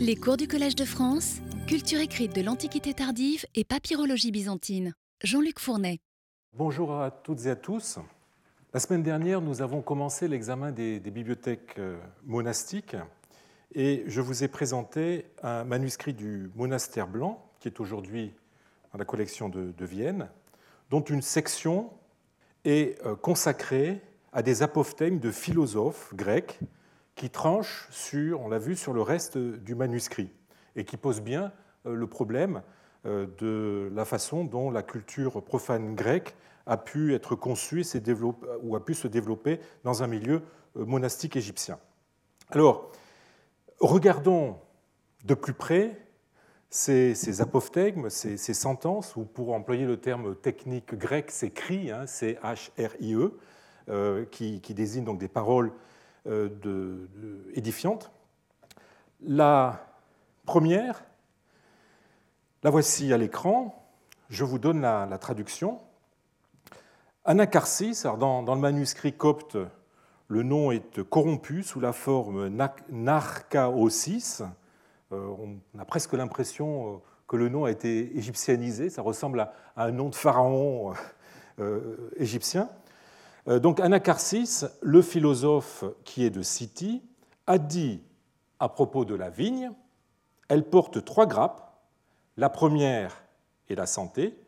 Les cours du Collège de France, culture écrite de l'Antiquité tardive et papyrologie byzantine. Jean-Luc Fournet. Bonjour à toutes et à tous. La semaine dernière, nous avons commencé l'examen des, bibliothèques euh, monastiques et je vous ai présenté un manuscrit du monastère blanc qui est aujourd'hui dans la collection de, de Vienne, dont une section est euh, consacrée à des apophthegmes de philosophes grecs qui tranchent sur, on l'a vu, sur le reste du manuscrit et qui posent bien euh, le problème euh, de la façon dont la culture profane grecque a pu être conçue ou a pu se développer dans un milieu monastique égyptien. Alors, regardons de plus près ces, ces apophthegmes, ces, sentences, ou pour employer le terme technique grec, c'est cri, hein, c'est H-R-I-E, euh, qui, qui, désigne donc des paroles euh, de, édifiantes. La première, la voici à l'écran, je vous donne la, traduction. Anacarsis, dans, dans, le manuscrit copte, le nom est corrompu sous la forme Narcaosis, euh, on a presque l'impression euh, que le nom a été égyptianisé, ça ressemble à un nom de pharaon égyptien. Donc Anacarsis, le philosophe qui est de City, a dit à propos de la vigne, elle porte trois grappes, la première est la santé,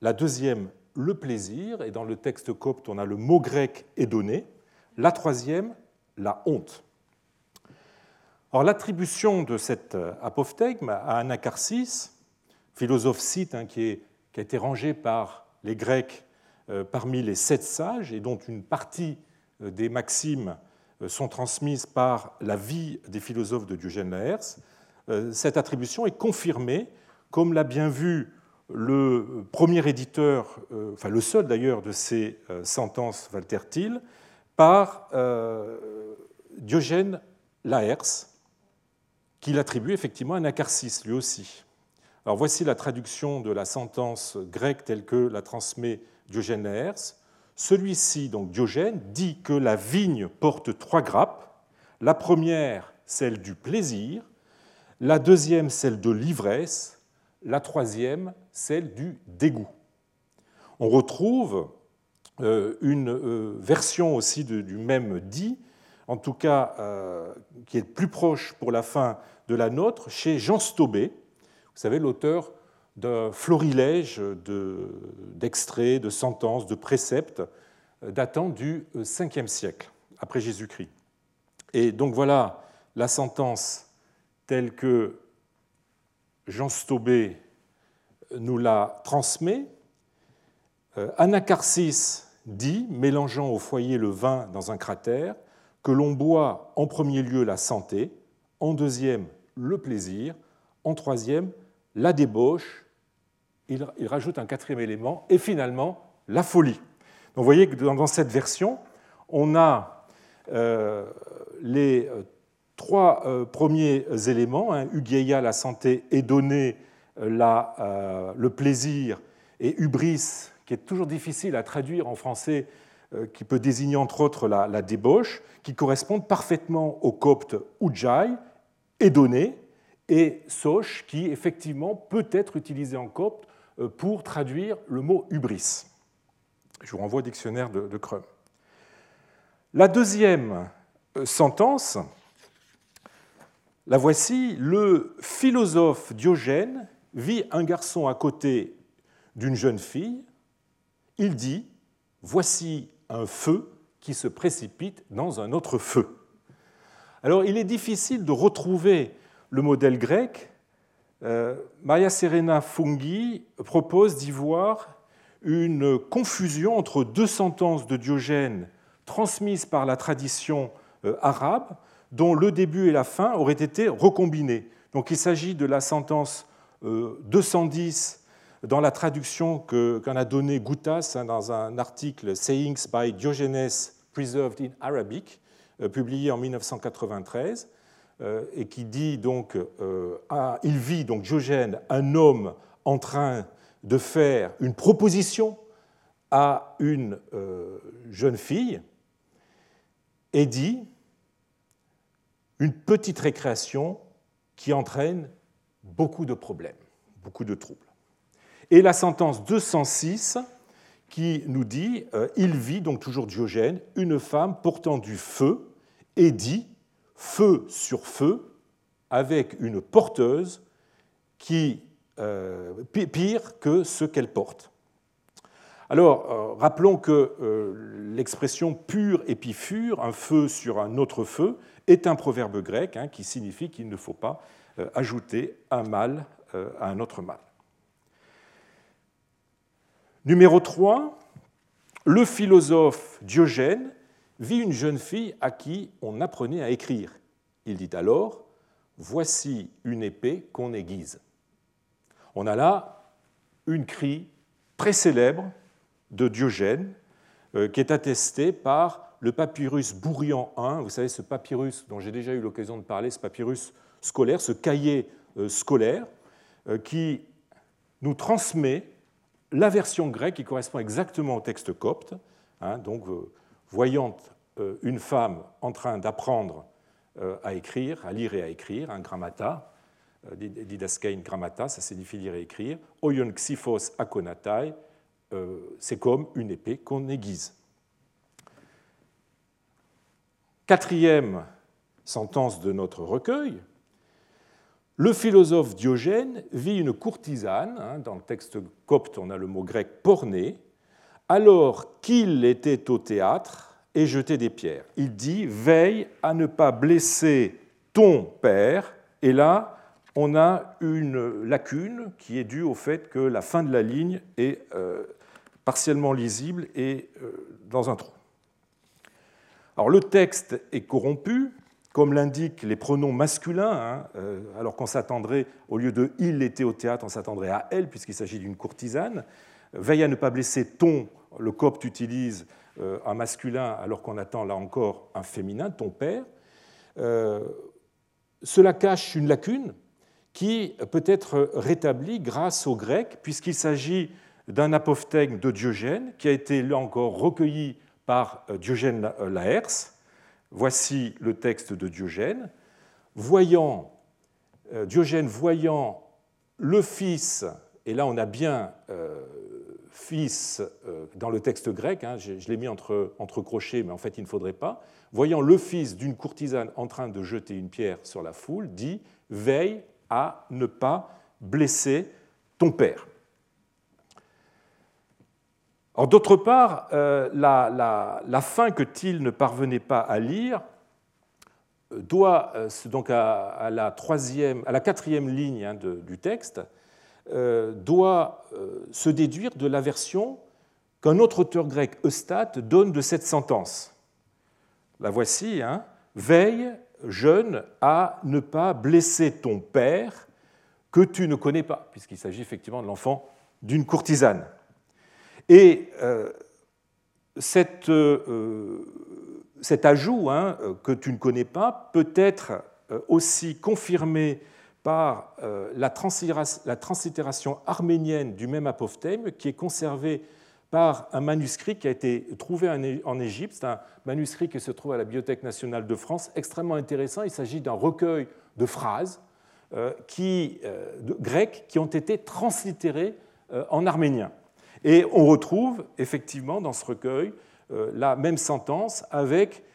la deuxième le plaisir, et dans le texte copte on a le mot grec édonné, la troisième la honte. Or, l'attribution de cet euh, apophthegme à Anacarsis, philosophe scythe hein, qui, a été rangé par les Grecs euh, parmi les sept sages et dont une partie euh, des maximes sont transmises par la vie des philosophes de Diogène Laërce, cette attribution est confirmée, comme l'a bien vu le premier éditeur, enfin le seul d'ailleurs de ces sentences Walter Thiel, par Diogène Laërce, qu'il attribue effectivement à Anacarsis, lui aussi. Alors voici la traduction de la sentence grecque telle que la transmet Diogène. Celui-ci, donc Diogène, dit que la vigne porte trois grappes. La première, celle du plaisir, la deuxième, celle de l'ivresse, la troisième, celle du dégoût. On retrouve euh, une euh, version aussi du même dit en tout cas euh, qui est plus proche pour la fin de la nôtre, chez Jean Stobé, vous savez, l'auteur d'un florilège d'extraits, de, sentences, de préceptes euh, datant du 5e euh, siècle après Jésus-Christ. Et donc voilà la sentence telle que Jean Stobé nous la transmet. Anacarsis dit, mélangeant au foyer le vin dans un cratère, que l'on boit en premier lieu la santé, en deuxième le plaisir, en troisième la débauche, il, rajoute un quatrième élément, et finalement la folie. Donc vous voyez que dans cette version, on a euh, les euh, trois euh, premiers éléments, hein, la santé, et donné le plaisir, et hubris, qui est toujours difficile à traduire en français qui peut désigner entre autres la, débauche, qui correspondent parfaitement au copte ujai, donné, et soch, qui effectivement peut être utilisé en copte pour traduire le mot hubris. Je vous renvoie au dictionnaire de, de. La deuxième euh, sentence, la voici, le philosophe Diogène vit un garçon à côté d'une jeune fille. Il dit, voici un feu qui se précipite dans un autre feu. Alors il est difficile de retrouver le modèle grec. Euh, Maria Serena Funghi propose d'y voir une confusion entre deux sentences de Diogène transmises par la tradition euh, arabe, dont le début et la fin auraient été recombinés. Donc il s'agit de la sentence 210 euh, dans la traduction qu'en a donnée Goutas hein, dans un article Sayings by Diogenes Preserved in Arabic, publié en 1993, euh, et qui dit donc euh, il vit donc Diogène, un homme en train de faire une proposition à une jeune fille, et dit une petite récréation qui entraîne beaucoup de problèmes, beaucoup de troubles. Et la sentence 206 qui nous dit euh, Il vit, donc toujours Diogène, une femme portant du feu et dit feu sur feu avec une porteuse qui euh, pire que ce qu'elle porte. Alors, euh, rappelons que l'expression pur et pifure, un feu sur un autre feu, est un proverbe grec hein, qui signifie qu'il ne faut pas ajouter un mal à un autre mal. Numéro 3, le philosophe Diogène vit une jeune fille à qui on apprenait à écrire. Il dit alors Voici une épée qu'on aiguise. On a là une crie très célèbre de Diogène euh, qui est attestée par le papyrus Bourrian I. Vous savez, ce papyrus dont j'ai déjà eu l'occasion de parler, ce papyrus scolaire, ce cahier euh, scolaire, euh, qui nous transmet la version grecque qui correspond exactement au texte copte, hein, donc voyant euh, une femme en train d'apprendre euh, à écrire, à lire et à écrire, un grammata, didaskein grammata, ça signifie lire et écrire, oion xifos akonatai, c'est comme une épée qu'on aiguise. Quatrième sentence de notre recueil, le philosophe Diogène vit une courtisane, hein, dans le texte copte on a le mot grec porné, alors qu'il était au théâtre et jetait des pierres. Il dit Veille à ne pas blesser ton père. Et là, on a une lacune qui est due au fait que la fin de la ligne est euh, partiellement lisible et euh, dans un trou. Alors le texte est corrompu, comme l'indiquent les pronoms masculins, hein, euh, alors qu'on s'attendrait, au lieu de il était au théâtre, on s'attendrait à elle, puisqu'il s'agit d'une courtisane. Veille à ne pas blesser ton, le copte utilise euh, un masculin, alors qu'on attend là encore un féminin, ton père. Euh, cela cache une lacune qui peut être rétablie grâce au grec, puisqu'il s'agit d'un apophthegme de Diogène, qui a été là encore recueilli par Diogène Laërce, Voici le texte de Diogène. Voyant, euh, Diogène voyant le fils, et là on a bien euh, fils euh, dans le texte grec, hein, je, l'ai mis entre, crochets, mais en fait il ne faudrait pas, voyant le fils d'une courtisane en train de jeter une pierre sur la foule, dit Veille à ne pas blesser ton père. D'autre part, euh, la, fin que Thiel ne parvenait pas à lire euh, doit, donc à, la, troisième, à la quatrième ligne hein, du texte, doit se déduire de la version qu'un autre auteur grec, Eustate, donne de cette sentence. La voici, hein, Veille, jeune, à ne pas blesser ton père que tu ne connais pas, puisqu'il s'agit effectivement de l'enfant d'une courtisane. Et euh, euh, cet ajout hein, que tu ne connais pas peut être euh, aussi confirmé par la, translittération arménienne du même apophthème qui est conservé par un manuscrit qui a été trouvé en Égypte. C'est un manuscrit qui se trouve à la Bibliothèque nationale de France, extrêmement intéressant. Il s'agit d'un recueil de phrases qui, de, grecques qui ont été translittérées en arménien. Et on retrouve effectivement dans ce recueil euh, la même sentence avec euh,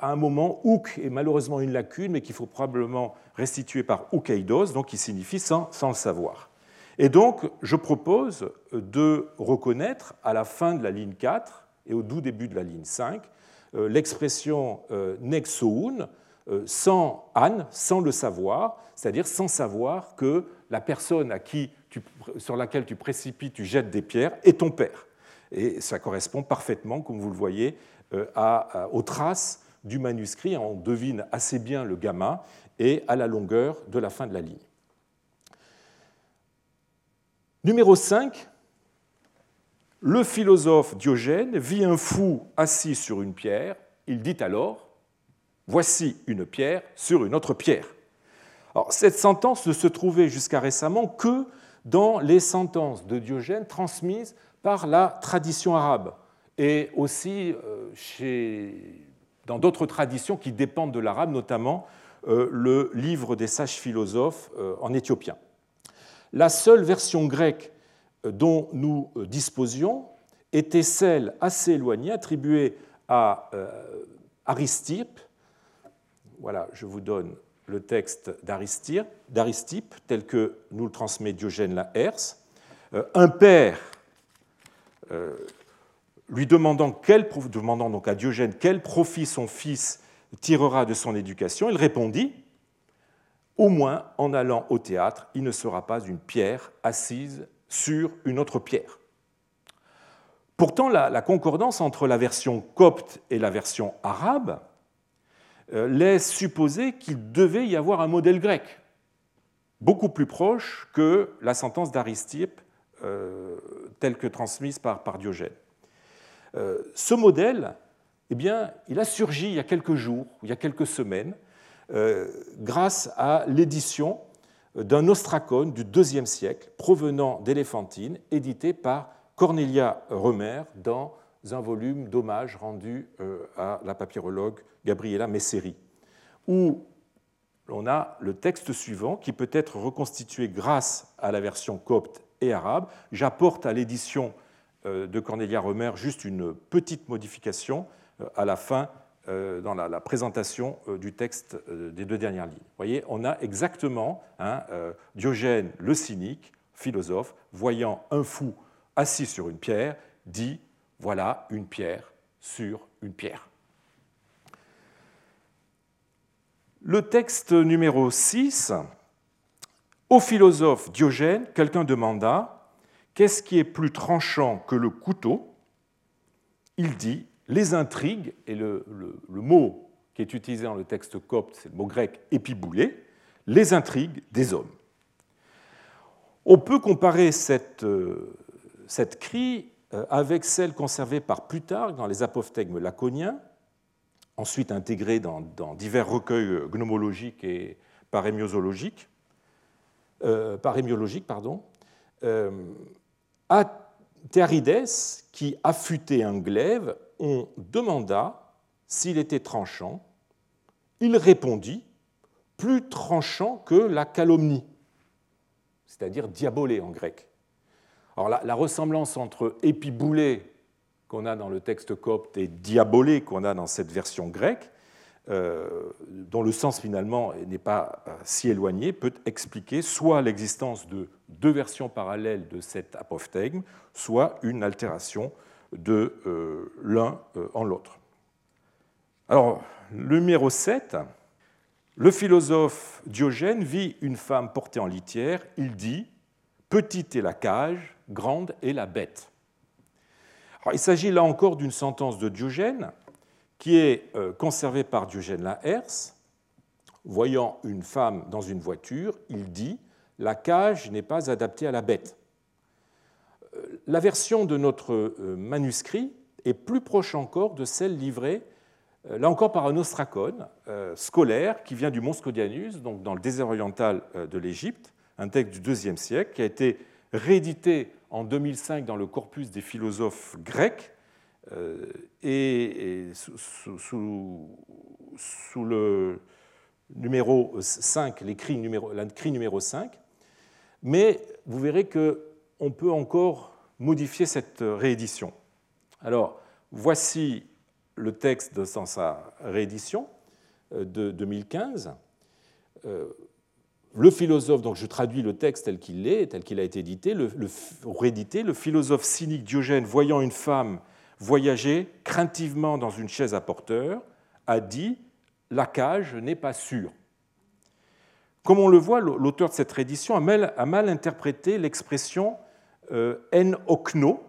à un moment ouk est malheureusement une lacune, mais qu'il faut probablement restituer par oukeidos, donc qui signifie sans, sans, le savoir. Et donc, je propose de reconnaître à la fin de la ligne 4 et au doux début de la ligne 5 euh, l'expression nexoun, sans Anne, sans le savoir, c'est-à-dire sans savoir que la personne à qui sur laquelle tu précipites, tu jettes des pierres, est ton père. Et ça correspond parfaitement, comme vous le voyez, euh, aux traces du manuscrit. On devine assez bien le gamma et à la longueur de la fin de la ligne. Numéro 5, le philosophe Diogène vit un fou assis sur une pierre. Il dit alors, voici une pierre sur une autre pierre. Cette sentence ne se trouvait jusqu'à récemment que dans les sentences de Diogène transmises par la tradition arabe et aussi euh, chez, dans d'autres traditions qui dépendent de l'arabe, notamment le livre des sages philosophes en éthiopien. La seule version grecque dont nous disposions était celle assez éloignée attribuée à Aristippe. Voilà, je vous donne le texte d'Aristippe tel que nous le transmet Diogène Laërce. Un père lui demandant, donc à Diogène quel profit son fils tirera de son éducation, il répondit Au moins, en allant au théâtre, il ne sera pas une pierre assise sur une autre pierre. Pourtant, la, concordance entre la version copte et la version arabe euh, laisse supposer qu'il devait y avoir un modèle grec, beaucoup plus proche que la sentence d'Aristippe euh, telle que transmise par Diogène. Euh, ce modèle, eh bien, il a surgi il y a quelques jours, il y a quelques semaines, euh, grâce à l'édition d'un ostracone du IIe siècle provenant d'Éléphantine, édité par Cornelia Remer dans un volume d'hommage rendu euh, à la papyrologue Gabriela Messeri, où on a le texte suivant qui peut être reconstitué grâce à la version copte et arabe. J'apporte à l'édition de Cornelia Romer, juste une petite modification euh, à la fin euh, dans la, présentation du texte des deux dernières lignes. Vous voyez, on a exactement hein, Diogène le cynique, philosophe, voyant un fou assis sur une pierre, dit voilà une pierre sur une pierre. Le texte numéro 6, au philosophe Diogène, quelqu'un demanda Qu'est-ce qui est plus tranchant que le couteau? Il dit les intrigues, et le, mot qui est utilisé dans le texte copte, c'est le mot grec épiboulé, les intrigues des hommes. On peut comparer cette, euh, euh, avec celle conservée par Plutarque dans les apophthegmes laconiens, ensuite intégrée dans, divers recueils gnomologiques et parémiologiques, euh, pardon, euh, à Théarides, qui affûtait un glaive, on demanda s'il était tranchant. Il répondit plus tranchant que la calomnie, c'est-à-dire diabolé en grec. Alors la, ressemblance entre épiboulé qu'on a dans le texte copte et diabolé qu'on a dans cette version grecque dont le sens finalement n'est pas euh, si éloigné, peut expliquer soit l'existence de deux versions parallèles de cet apophthegme, soit une altération de euh, l'un en l'autre. Alors, le numéro 7, le philosophe Diogène vit une femme portée en litière, il dit Petite est la cage, grande est la bête. Il s'agit là encore d'une sentence de Diogène qui est euh, conservé par Diogène Laërce. Voyant une femme dans une voiture, il dit La cage n'est pas adaptée à la bête. Euh, la version de notre euh, manuscrit est plus proche encore de celle livrée, là encore par un ostracone scolaire qui vient du mont Scodianus, donc dans le désert oriental de l'Égypte, un texte du IIe siècle qui a été réédité en 2005 dans le corpus des philosophes grecs euh, et, sous, le numéro 5, l'écrit numéro, numéro 5, mais vous verrez qu'on peut encore modifier cette réédition. Alors, voici le texte de sa réédition euh, de 2015. Euh, le philosophe, donc je traduis le texte tel qu'il est, tel qu'il a été édité, réédité, le philosophe cynique Diogène, voyant une femme voyager craintivement dans une chaise à porteur, a dit La cage n'est pas sûre. Comme on le voit, l'auteur de cette réédition a mal, interprété l'expression euh, en okno,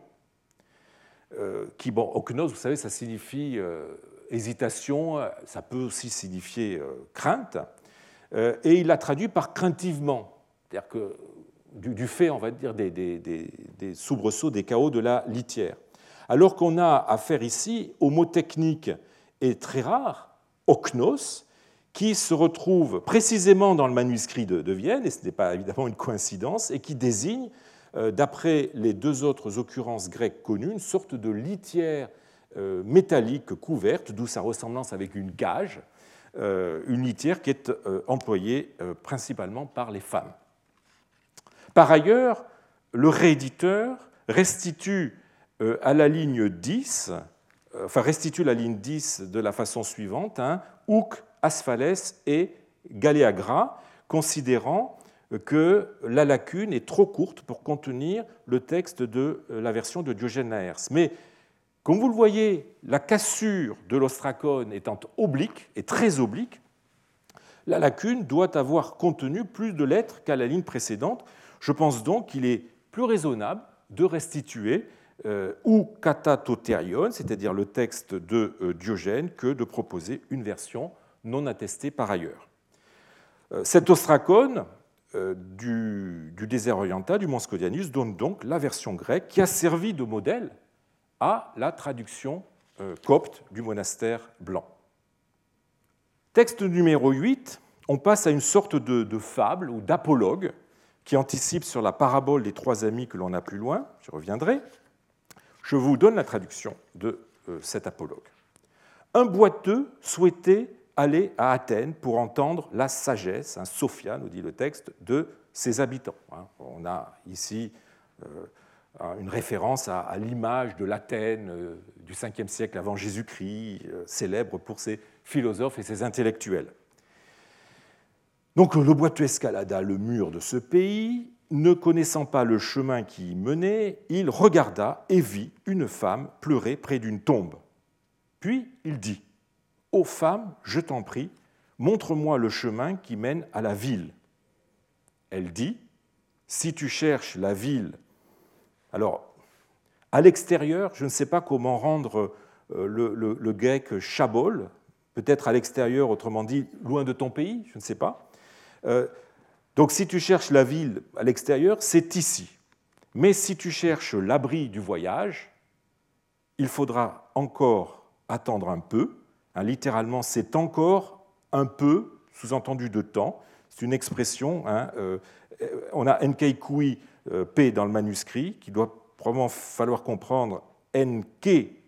euh, qui, bon, oknos, vous savez, ça signifie euh, hésitation, ça peut aussi signifier crainte, et il l'a traduit par craintivement, c'est-à-dire que du, fait, on va dire, des, des soubresauts, des chaos de la litière alors qu'on a affaire ici au mot technique et très rare, oknos, qui se retrouve précisément dans le manuscrit de, Vienne, et ce n'est pas évidemment une coïncidence, et qui désigne, euh, d'après les deux autres occurrences grecques connues, une sorte de litière euh, métallique couverte, d'où sa ressemblance avec une cage, une litière qui est employée principalement par les femmes. Par ailleurs, le rééditeur restitue à la ligne 10, enfin restitue la ligne 10 de la façon suivante, hein, Hook, et Galéagra, considérant que la lacune est trop courte pour contenir le texte de la version de Diogène. Mais comme vous le voyez, la cassure de l'ostracone étant oblique, et très oblique, la lacune doit avoir contenu plus de lettres qu'à la ligne précédente. Je pense donc qu'il est plus raisonnable de restituer euh, ou katatoterion, c'est-à-dire le texte de euh, Diogène, que de proposer une version non attestée par ailleurs. Euh, cet ostracone du, désert oriental, du mont Scodianus, donne donc la version grecque qui a servi de modèle à la traduction copte du monastère blanc. Texte numéro 8, on passe à une sorte de, de fable ou d'apologue qui anticipe sur la parabole des trois amis que l'on a plus loin, je reviendrai. Je vous donne la traduction de euh, cet apologue. Un boiteux souhaitait aller à Athènes pour entendre la sagesse, un Sophia, nous dit le texte, de ses habitants. Hein. On a ici euh, une référence à l'image de l'Athènes euh, du 5e siècle avant Jésus-Christ, célèbre pour ses philosophes et ses intellectuels. Donc le boiteux escalada le mur de ce pays, ne connaissant pas le chemin qui y menait, il regarda et vit une femme pleurer près d'une tombe. Puis il dit Ô femme, je t'en prie, montre-moi le chemin qui mène à la ville. Elle dit Si tu cherches la ville, alors à l'extérieur, je ne sais pas comment rendre euh, le, grec chabol, peut-être à l'extérieur, autrement dit, loin de ton pays, je ne sais pas. Euh, donc si tu cherches la ville à l'extérieur, c'est ici. Mais si tu cherches l'abri du voyage, il faudra encore attendre un peu. Hein, littéralement, c'est encore un peu, sous-entendu de temps. C'est une expression. Hein, euh, on a kui euh, P dans le manuscrit, qui doit probablement falloir comprendre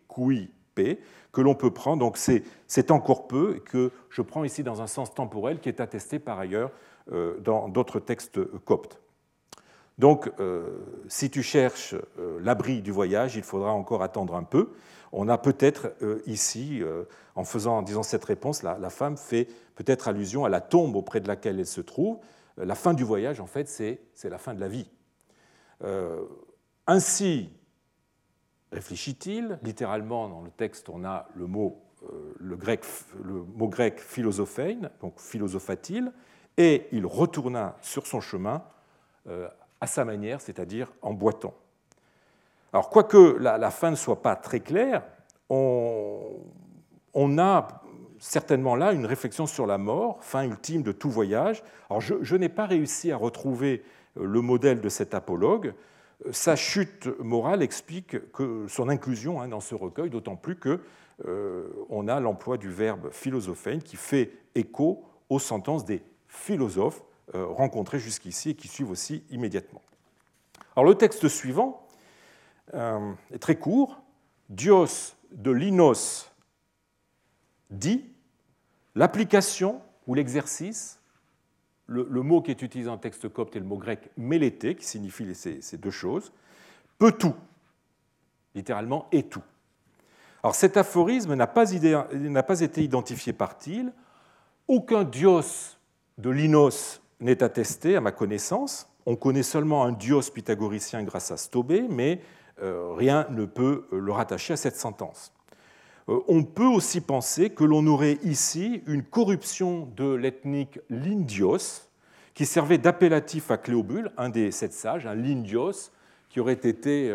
kui P, que l'on peut prendre. Donc c'est encore peu, et que je prends ici dans un sens temporel, qui est attesté par ailleurs dans d'autres textes coptes. Donc, euh, si tu cherches euh, l'abri du voyage, il faudra encore attendre un peu. On a peut-être ici, en faisant, disons, cette réponse, la, femme fait peut-être allusion à la tombe auprès de laquelle elle se trouve. La fin du voyage, en fait, c'est la fin de la vie. ainsi, réfléchit-il, littéralement dans le texte, on a le mot, grec, le mot grec donc philosophatil, et il retourna sur son chemin euh, à sa manière, c'est-à-dire en boitant. Alors, quoique la, fin ne soit pas très claire, on, a certainement là une réflexion sur la mort, fin ultime de tout voyage. Alors, je, n'ai pas réussi à retrouver euh, le modèle de cet apologue. Sa chute morale explique que son inclusion hein, dans ce recueil, d'autant plus que euh, on a l'emploi du verbe philosophène qui fait écho aux sentences des philosophes euh, rencontrés jusqu'ici et qui suivent aussi immédiatement. Alors le texte suivant euh, est très court. Dios de Linos dit l'application ou l'exercice, le, mot qui est utilisé en texte copte est le mot grec mélété, qui signifie ces, deux choses, peut tout, littéralement et tout. Alors cet aphorisme n'a pas, pas, été identifié par Thiel. Aucun dios de Linos n'est attesté à ma connaissance. On connaît seulement un dios pythagoricien grâce à Stobé, mais euh, rien ne peut euh, le rattacher à cette sentence. Euh, on peut aussi penser que l'on aurait ici une corruption de l'ethnique lindios, qui servait d'appellatif à Cléobule, un des sept sages, un lindios, qui aurait été,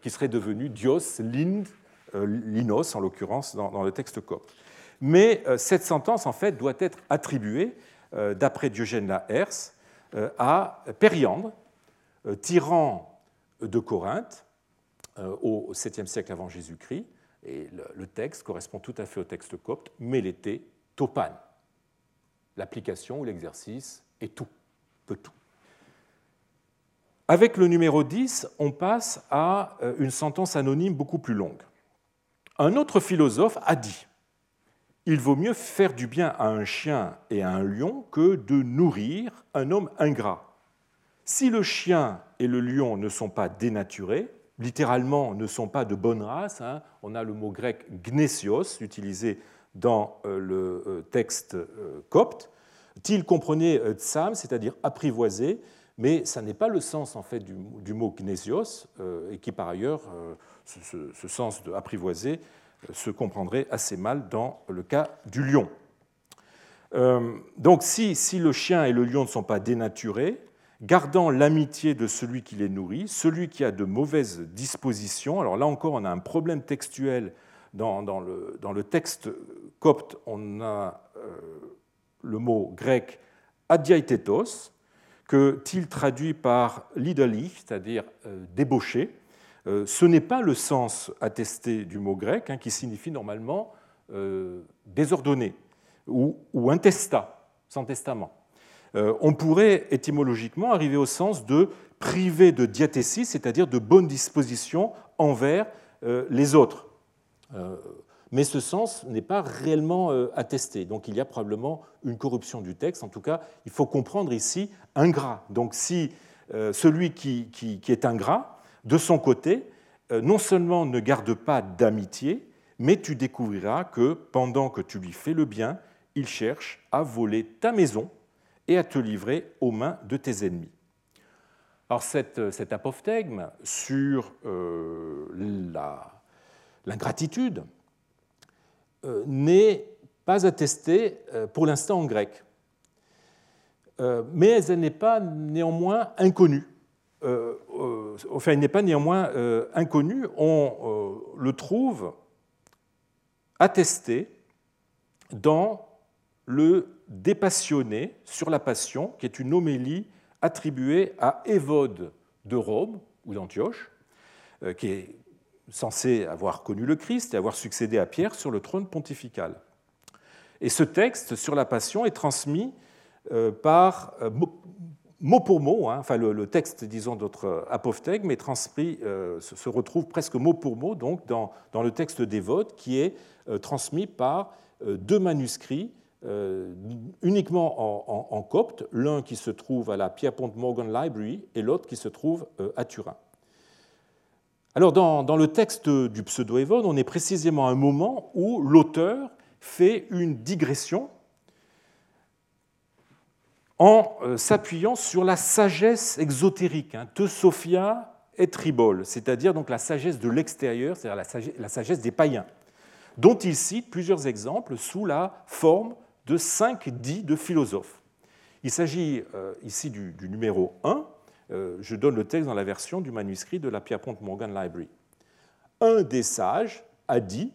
qui serait devenu dios, lind, linos en l'occurrence dans, le texte copte. Mais cette sentence en fait doit être attribuée d'après Diogène Laërce, euh, à Périandre, euh, tyran de Corinthe au 7e siècle avant Jésus-Christ. Et le texte correspond tout à fait au texte copte, mais l'été topane. L'application ou l'exercice est tout, peut tout. Avec le numéro 10, on passe à une sentence anonyme beaucoup plus longue. Un autre philosophe a dit il vaut mieux faire du bien à un chien et à un lion que de nourrir un homme ingrat. Si le chien et le lion ne sont pas dénaturés, littéralement ne sont pas de bonne race, hein, on a le mot grec gnésios utilisé dans euh, le euh, texte euh, copte, Til comprenait tsam, c'est-à-dire apprivoiser, mais ça n'est pas le sens en fait du, mot gnésios, et qui par ailleurs, ce, sens de apprivoiser se comprendrait assez mal dans le cas du lion. donc si, si le chien et le lion ne sont pas dénaturés, gardant l'amitié de celui qui les nourrit, celui qui a de mauvaises dispositions. Alors là encore, on a un problème textuel. Dans, le, dans le, texte copte, on a euh, le mot grec adiaitetos, que Thiel traduit par lidali, c'est-à-dire euh, débauché. Euh, ce n'est pas le sens attesté du mot grec, hein, qui signifie normalement désordonné ou, ou intestat, sans testament. Euh, on pourrait étymologiquement arriver au sens de priver de diathésie, c'est-à-dire de bonne disposition envers euh, les autres. Euh, mais ce sens n'est pas réellement attesté. Donc il y a probablement une corruption du texte. En tout cas, il faut comprendre ici ingrat. Donc si celui qui est ingrat, de son côté, non seulement ne garde pas d'amitié, mais tu découvriras que pendant que tu lui fais le bien, il cherche à voler ta maison et à te livrer aux mains de tes ennemis. Alors cet apophthegme sur euh, l'ingratitude euh, n'est pas attestée euh, pour l'instant en grec, mais elle n'est pas néanmoins inconnue. Enfin, elle n'est pas néanmoins inconnue. On le trouve attesté dans le Dépassionné sur la Passion, qui est une homélie attribuée à Évode de Rome ou d'Antioche, euh, qui est censé avoir connu le Christ et avoir succédé à Pierre sur le trône pontifical. Et ce texte sur la Passion est transmis euh, par euh, mot pour mot, hein, enfin le, texte, disons, d'autres apophthegmes est transmis, se retrouve presque mot pour mot donc dans, dans le texte d'Évode qui est transmis par deux manuscrits euh, uniquement en, copte, l'un qui se trouve à la Pierpont Morgan Library et l'autre qui se trouve euh, à Turin. Alors dans, le texte du pseudo-évode, on est précisément à un moment où l'auteur fait une digression en euh, s'appuyant sur la sagesse exotérique, hein, Sophia et Tribol, c'est-à-dire donc la sagesse de l'extérieur, c'est-à-dire la sagesse des païens, dont il cite plusieurs exemples sous la forme de cinq dits de philosophes. Il s'agit euh, ici du, numéro 1. Euh, je donne le texte dans la version du manuscrit de la Pierpont Morgan Library. Un des sages a dit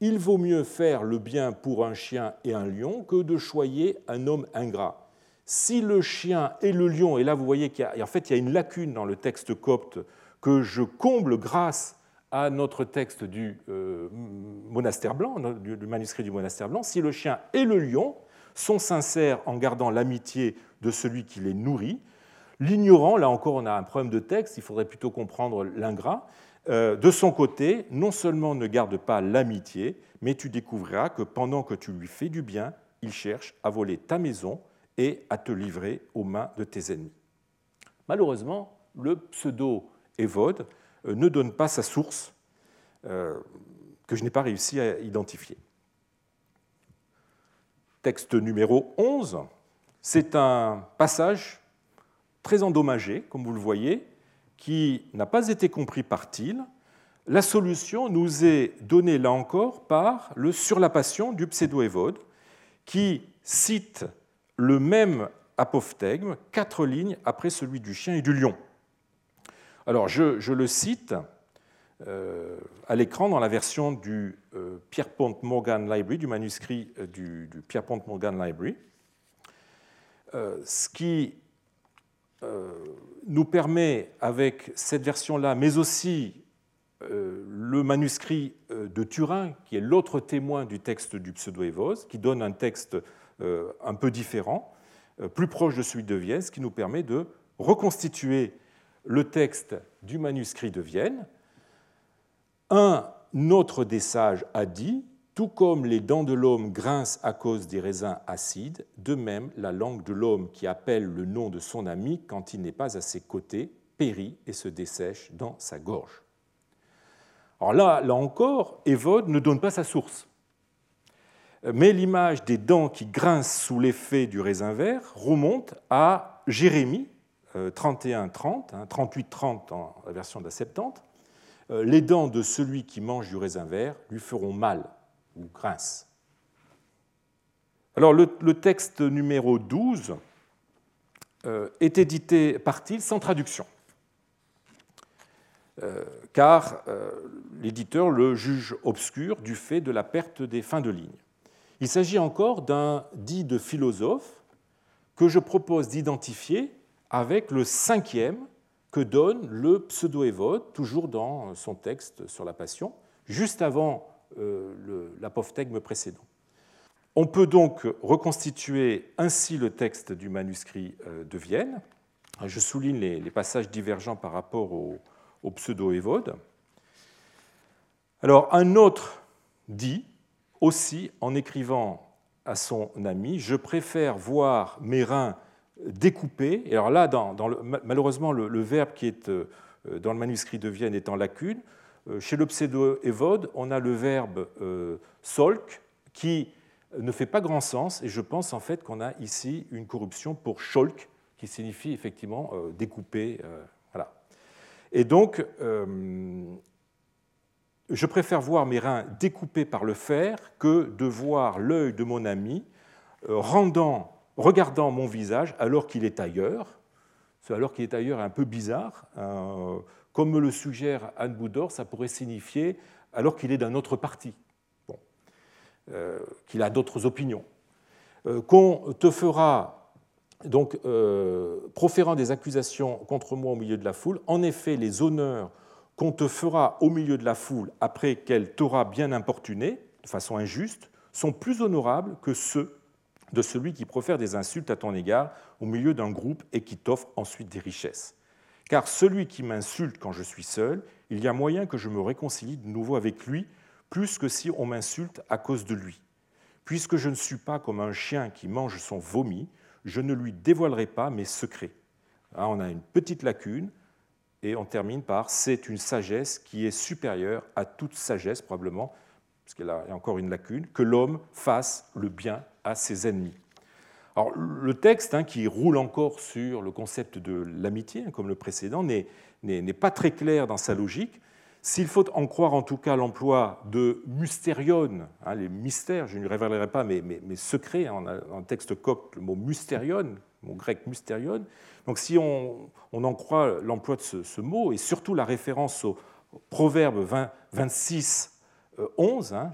Il vaut mieux faire le bien pour un chien et un lion que de choyer un homme ingrat. Si le chien et le lion, et là vous voyez qu'il y a, en fait, il y a une lacune dans le texte copte que je comble grâce à notre texte du euh, monastère blanc, du manuscrit du monastère blanc, si le chien et le lion sont sincères en gardant l'amitié de celui qui les nourrit, l'ignorant, là encore on a un problème de texte, il faudrait plutôt comprendre l'ingrat, euh, de son côté, non seulement ne garde pas l'amitié, mais tu découvriras que pendant que tu lui fais du bien, il cherche à voler ta maison et à te livrer aux mains de tes ennemis. Malheureusement, le pseudo-évode euh, ne donne pas sa source euh, que je n'ai pas réussi à identifier. Texte numéro 11, c'est un passage très endommagé, comme vous le voyez, qui n'a pas été compris par Thiel. La solution nous est donnée là encore par le Sur la passion du pseudo-évode, qui cite le même apophthegme quatre lignes après celui du chien et du lion. Alors, je, le cite euh, à l'écran dans la version du euh, Pierpont Morgan Library, du manuscrit euh, du, Pierpont Morgan Library, ce qui nous permet, avec cette version-là, mais aussi le manuscrit de Turin, qui est l'autre témoin du texte du pseudo-évose, qui donne un texte un peu différent, plus proche de celui de Vienne, ce qui nous permet de reconstituer le texte du manuscrit de Vienne, un autre des sages a dit Tout comme les dents de l'homme grincent à cause des raisins acides, de même la langue de l'homme qui appelle le nom de son ami quand il n'est pas à ses côtés périt et se dessèche dans sa gorge. Alors là, là encore, Évode ne donne pas sa source. Mais l'image des dents qui grincent sous l'effet du raisin vert remonte à Jérémie 31-30, 38-30 en la version de la Septante. Euh, les dents de celui qui mange du raisin vert lui feront mal ou grince. Alors le, texte numéro 12 euh, est édité par-il sans traduction, euh, car l'éditeur le juge obscur du fait de la perte des fins de ligne. Il s'agit encore d'un dit de philosophe que je propose d'identifier avec le cinquième que donne le pseudo-évode, toujours dans son texte sur la Passion, juste avant euh, l'apophthegme précédent. On peut donc reconstituer ainsi le texte du manuscrit euh, de Vienne. Je souligne les, passages divergents par rapport au, pseudo-évode. Alors, un autre dit aussi en écrivant à son ami Je préfère voir mes reins découpés. Et alors là, malheureusement, le, verbe qui est euh, dans le manuscrit de Vienne est en lacune. Euh, chez le pseudo-évode, on a le verbe euh, solk qui ne fait pas grand sens, et je pense en fait qu'on a ici une corruption pour scholk, qui signifie effectivement euh, découper. Voilà. Et donc, je préfère voir mes reins découpés par le fer que de voir l'œil de mon ami rendant, regardant mon visage alors qu'il est ailleurs. Alors qu'il est ailleurs est un peu bizarre. Comme me le suggère Anne Boudor, ça pourrait signifier alors qu'il est d'un autre parti, euh, qu'il a d'autres opinions, euh, qu'on te fera, donc euh, proférant des accusations contre moi au milieu de la foule, en effet, les honneurs qu'on te fera au milieu de la foule après qu'elle t'aura bien importuné, de façon injuste, sont plus honorables que ceux de celui qui profère des insultes à ton égard au milieu d'un groupe et qui t'offre ensuite des richesses. Car celui qui m'insulte quand je suis seul, il y a moyen que je me réconcilie de nouveau avec lui, plus que si on m'insulte à cause de lui. Puisque je ne suis pas comme un chien qui mange son vomi, je ne lui dévoilerai pas mes secrets. Là, on a une petite lacune, et on termine par c'est une sagesse qui est supérieure à toute sagesse, probablement, parce qu'il y a encore une lacune, que l'homme fasse le bien à ses ennemis. Alors, le texte, hein, qui roule encore sur le concept de l'amitié, hein, comme le précédent, n'est pas très clair dans sa logique. S'il faut en croire en tout cas l'emploi de mystérion, hein, les mystères, je ne révélerai pas mes, secrets, en, en, texte copte, le mot mystérion, le mot grec mystérion. Donc si on, en croit l'emploi de ce, mot, et surtout la référence au, proverbe 20, 26, 11, hein,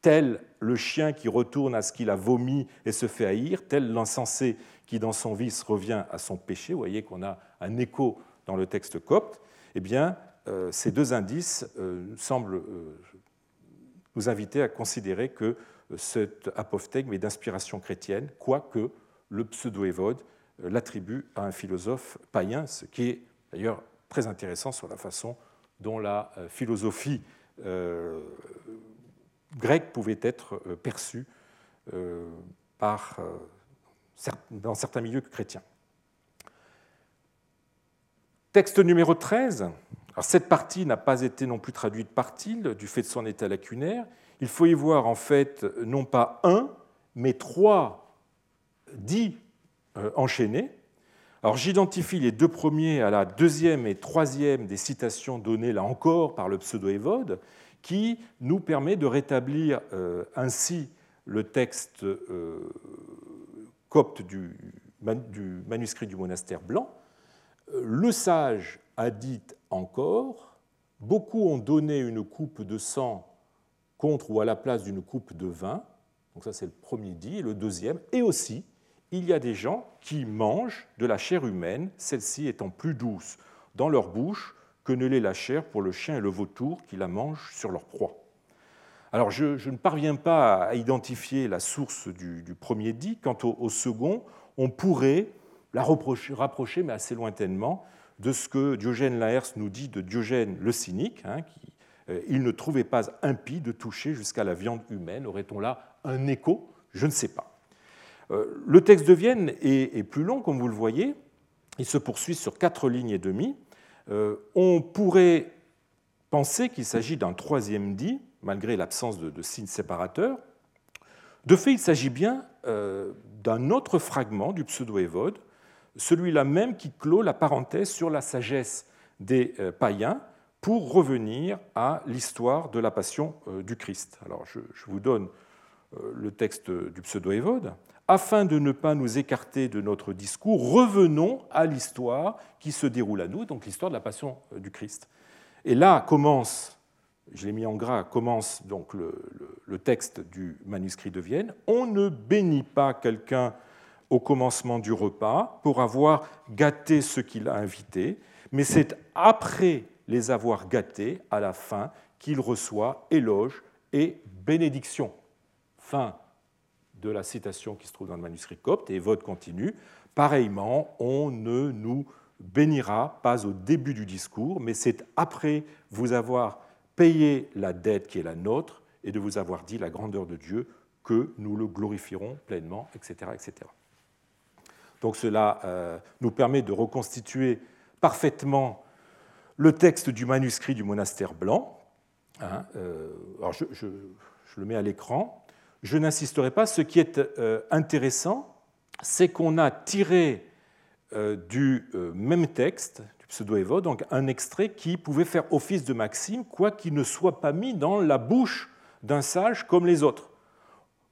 tel le chien qui retourne à ce qu'il a vomi et se fait haïr, tel l'insensé qui dans son vice revient à son péché, vous voyez qu'on a un écho dans le texte copte, eh bien, euh, ces deux indices euh, semblent euh, nous inviter à considérer que cet apophthegme est d'inspiration chrétienne, quoique le pseudo-évode l'attribue à un philosophe païen, ce qui est d'ailleurs très intéressant sur la façon dont la philosophie euh, grec pouvait être euh, perçu euh, par, dans certains milieux chrétiens. Texte numéro 13. Alors cette partie n'a pas été non plus traduite par Tilde du fait de son état lacunaire. Il faut y voir en fait non pas un, mais trois dits enchaînés. Alors j'identifie les deux premiers à la deuxième et troisième des citations données là encore par le pseudo-évode, qui nous permet de rétablir euh, ainsi le texte euh, copte du, manuscrit du monastère blanc. Euh, le sage a dit encore, beaucoup ont donné une coupe de sang contre ou à la place d'une coupe de vin. Donc ça c'est le premier dit. Et le deuxième, et aussi, il y a des gens qui mangent de la chair humaine, celle-ci étant plus douce dans leur bouche que ne l'est la chair pour le chien et le vautour qui la mangent sur leur proie. Alors je, ne parviens pas à identifier la source du, premier dit. Quant au, second, on pourrait la rapprocher, mais assez lointainement, de ce que Diogène Laërce nous dit de Diogène le cynique, hein, qui euh, il ne trouvait pas impie de toucher jusqu'à la viande humaine. Aurait-on là un écho? Je ne sais pas. Le texte de Vienne est plus long, comme vous le voyez. Il se poursuit sur quatre lignes et demie. On pourrait penser qu'il s'agit d'un troisième dit, malgré l'absence de, signes séparateurs. De fait, il s'agit bien d'un autre fragment du pseudo-évode, celui-là même qui clôt la parenthèse sur la sagesse des euh, païens pour revenir à l'histoire de la passion euh, du Christ. Alors je, vous donne euh, le texte du pseudo-évode. Afin de ne pas nous écarter de notre discours, revenons à l'histoire qui se déroule à nous, donc l'histoire de la passion du Christ. Et là commence, je l'ai mis en gras, commence donc le, le, texte du manuscrit de Vienne. On ne bénit pas quelqu'un au commencement du repas pour avoir gâté ce qu'il a invité, mais c'est après les avoir gâtés, à la fin, qu'il reçoit éloge et bénédiction. Fin de la citation qui se trouve dans le manuscrit copte, et vote continue. Pareillement, on ne nous bénira pas au début du discours, mais c'est après vous avoir payé la dette qui est la nôtre et de vous avoir dit la grandeur de Dieu que nous le glorifierons pleinement, etc. etc. Donc cela euh, nous permet de reconstituer parfaitement le texte du manuscrit du monastère blanc. Hein, euh, je, le mets à l'écran. Je n'insisterai pas. Ce qui est euh, intéressant, c'est qu'on a tiré du même texte, du pseudo-évode, un extrait qui pouvait faire office de maxime, quoiqu'il ne soit pas mis dans la bouche d'un sage comme les autres.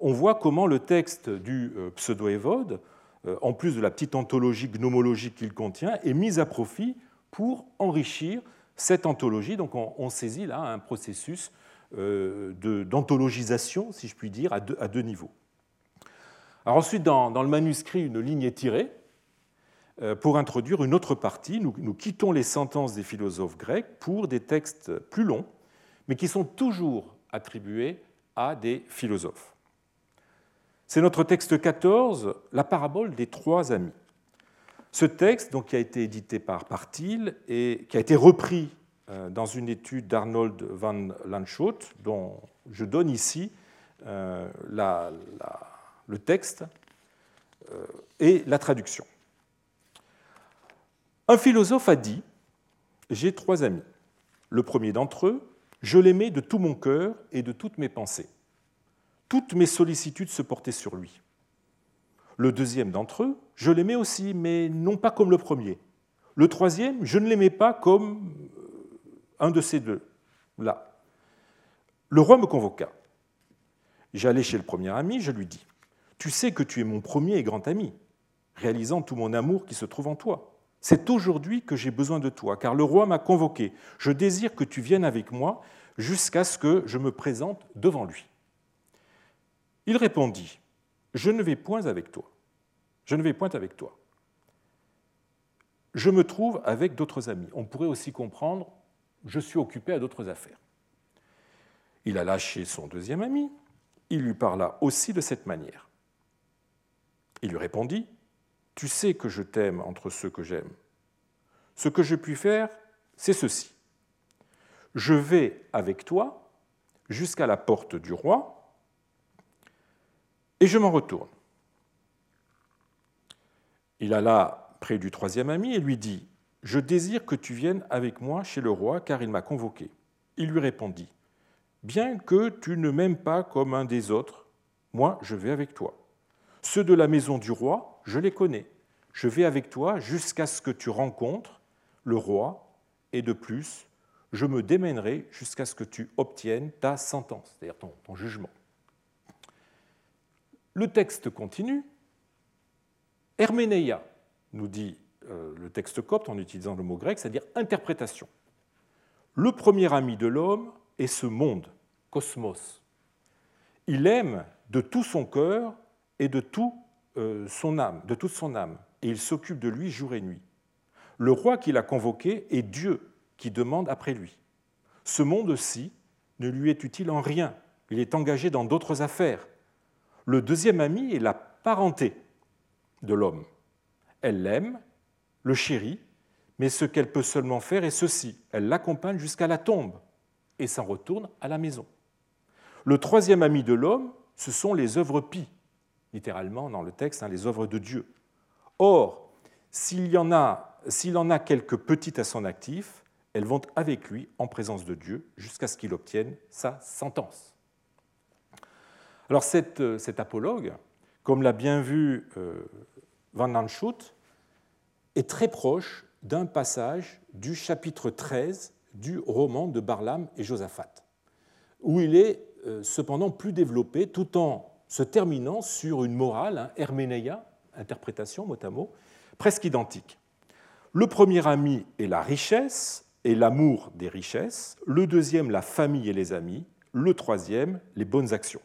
On voit comment le texte du pseudo-évode euh, en plus de la petite anthologie gnomologique qu'il contient, est mise à profit pour enrichir cette anthologie. Donc on, saisit là un processus euh, d'anthologisation, si je puis dire, à deux, niveaux. Alors ensuite, dans, le manuscrit, une ligne est tirée euh, pour introduire une autre partie. Nous, quittons les sentences des philosophes grecs pour des textes plus longs, mais qui sont toujours attribués à des philosophes. C'est notre texte 14, la parabole des trois amis. Ce texte, donc, qui a été édité par Partil et qui a été repris euh, dans une étude d'Arnold van Lanschot, dont je donne ici euh, le texte euh, et la traduction. Un philosophe a dit J'ai trois amis. Le premier d'entre eux, je l'aimais de tout mon cœur et de toutes mes pensées toutes mes sollicitudes se portaient sur lui. Le deuxième d'entre eux, je l'aimais aussi, mais non pas comme le premier. Le troisième, je ne l'aimais pas comme euh, un de ces deux, là. Le roi me convoqua. J'allai chez le premier ami, je lui dis, Tu sais que tu es mon premier et grand ami, réalisant tout mon amour qui se trouve en toi. C'est aujourd'hui que j'ai besoin de toi, car le roi m'a convoqué. Je désire que tu viennes avec moi jusqu'à ce que je me présente devant lui. Il répondit, Je ne vais point avec toi. Je ne vais point avec toi. Je me trouve avec d'autres amis. On pourrait aussi comprendre, je suis occupé à d'autres affaires. Il alla chez son deuxième ami. Il lui parla aussi de cette manière. Il lui répondit, Tu sais que je t'aime entre ceux que j'aime. Ce que je puis faire, c'est ceci. Je vais avec toi jusqu'à la porte du roi, et je m'en retourne. Il alla près du troisième ami et lui dit, Je désire que tu viennes avec moi chez le roi, car il m'a convoqué. Il lui répondit, Bien que tu ne m'aimes pas comme un des autres, moi je vais avec toi. Ceux de la maison du roi, je les connais. Je vais avec toi jusqu'à ce que tu rencontres le roi, et de plus, je me démènerai jusqu'à ce que tu obtiennes ta sentence, c'est-à-dire ton jugement. Le texte continue. Herménéia, nous dit le texte copte en utilisant le mot grec, c'est-à-dire interprétation. Le premier ami de l'homme est ce monde, cosmos. Il aime de tout son cœur et de tout euh, son âme, de toute son âme, et il s'occupe de lui jour et nuit. Le roi qui l'a convoqué est Dieu qui demande après lui. Ce monde-ci ne lui est utile en rien. Il est engagé dans d'autres affaires. Le deuxième ami est la parenté de l'homme. Elle l'aime, le chérit, mais ce qu'elle peut seulement faire est ceci. Elle l'accompagne jusqu'à la tombe. et s'en retourne à la maison. Le troisième ami de l'homme, ce sont les œuvres pies, littéralement dans le texte, hein, les œuvres de Dieu. Or, s'il y en a, s'il en a quelques petites à son actif, elles vont avec lui en présence de Dieu jusqu'à ce qu'il obtienne sa sentence. Alors cet, euh, cet apologue, comme l'a bien vu euh, Van Lanschut, est très proche d'un passage du chapitre 13 du roman de Barlam et Josaphat, où il est euh, cependant plus développé tout en se terminant sur une morale, hein, interprétation mot à mot, presque identique. Le premier ami est la richesse et l'amour des richesses, le deuxième la famille et les amis, le troisième les bonnes actions.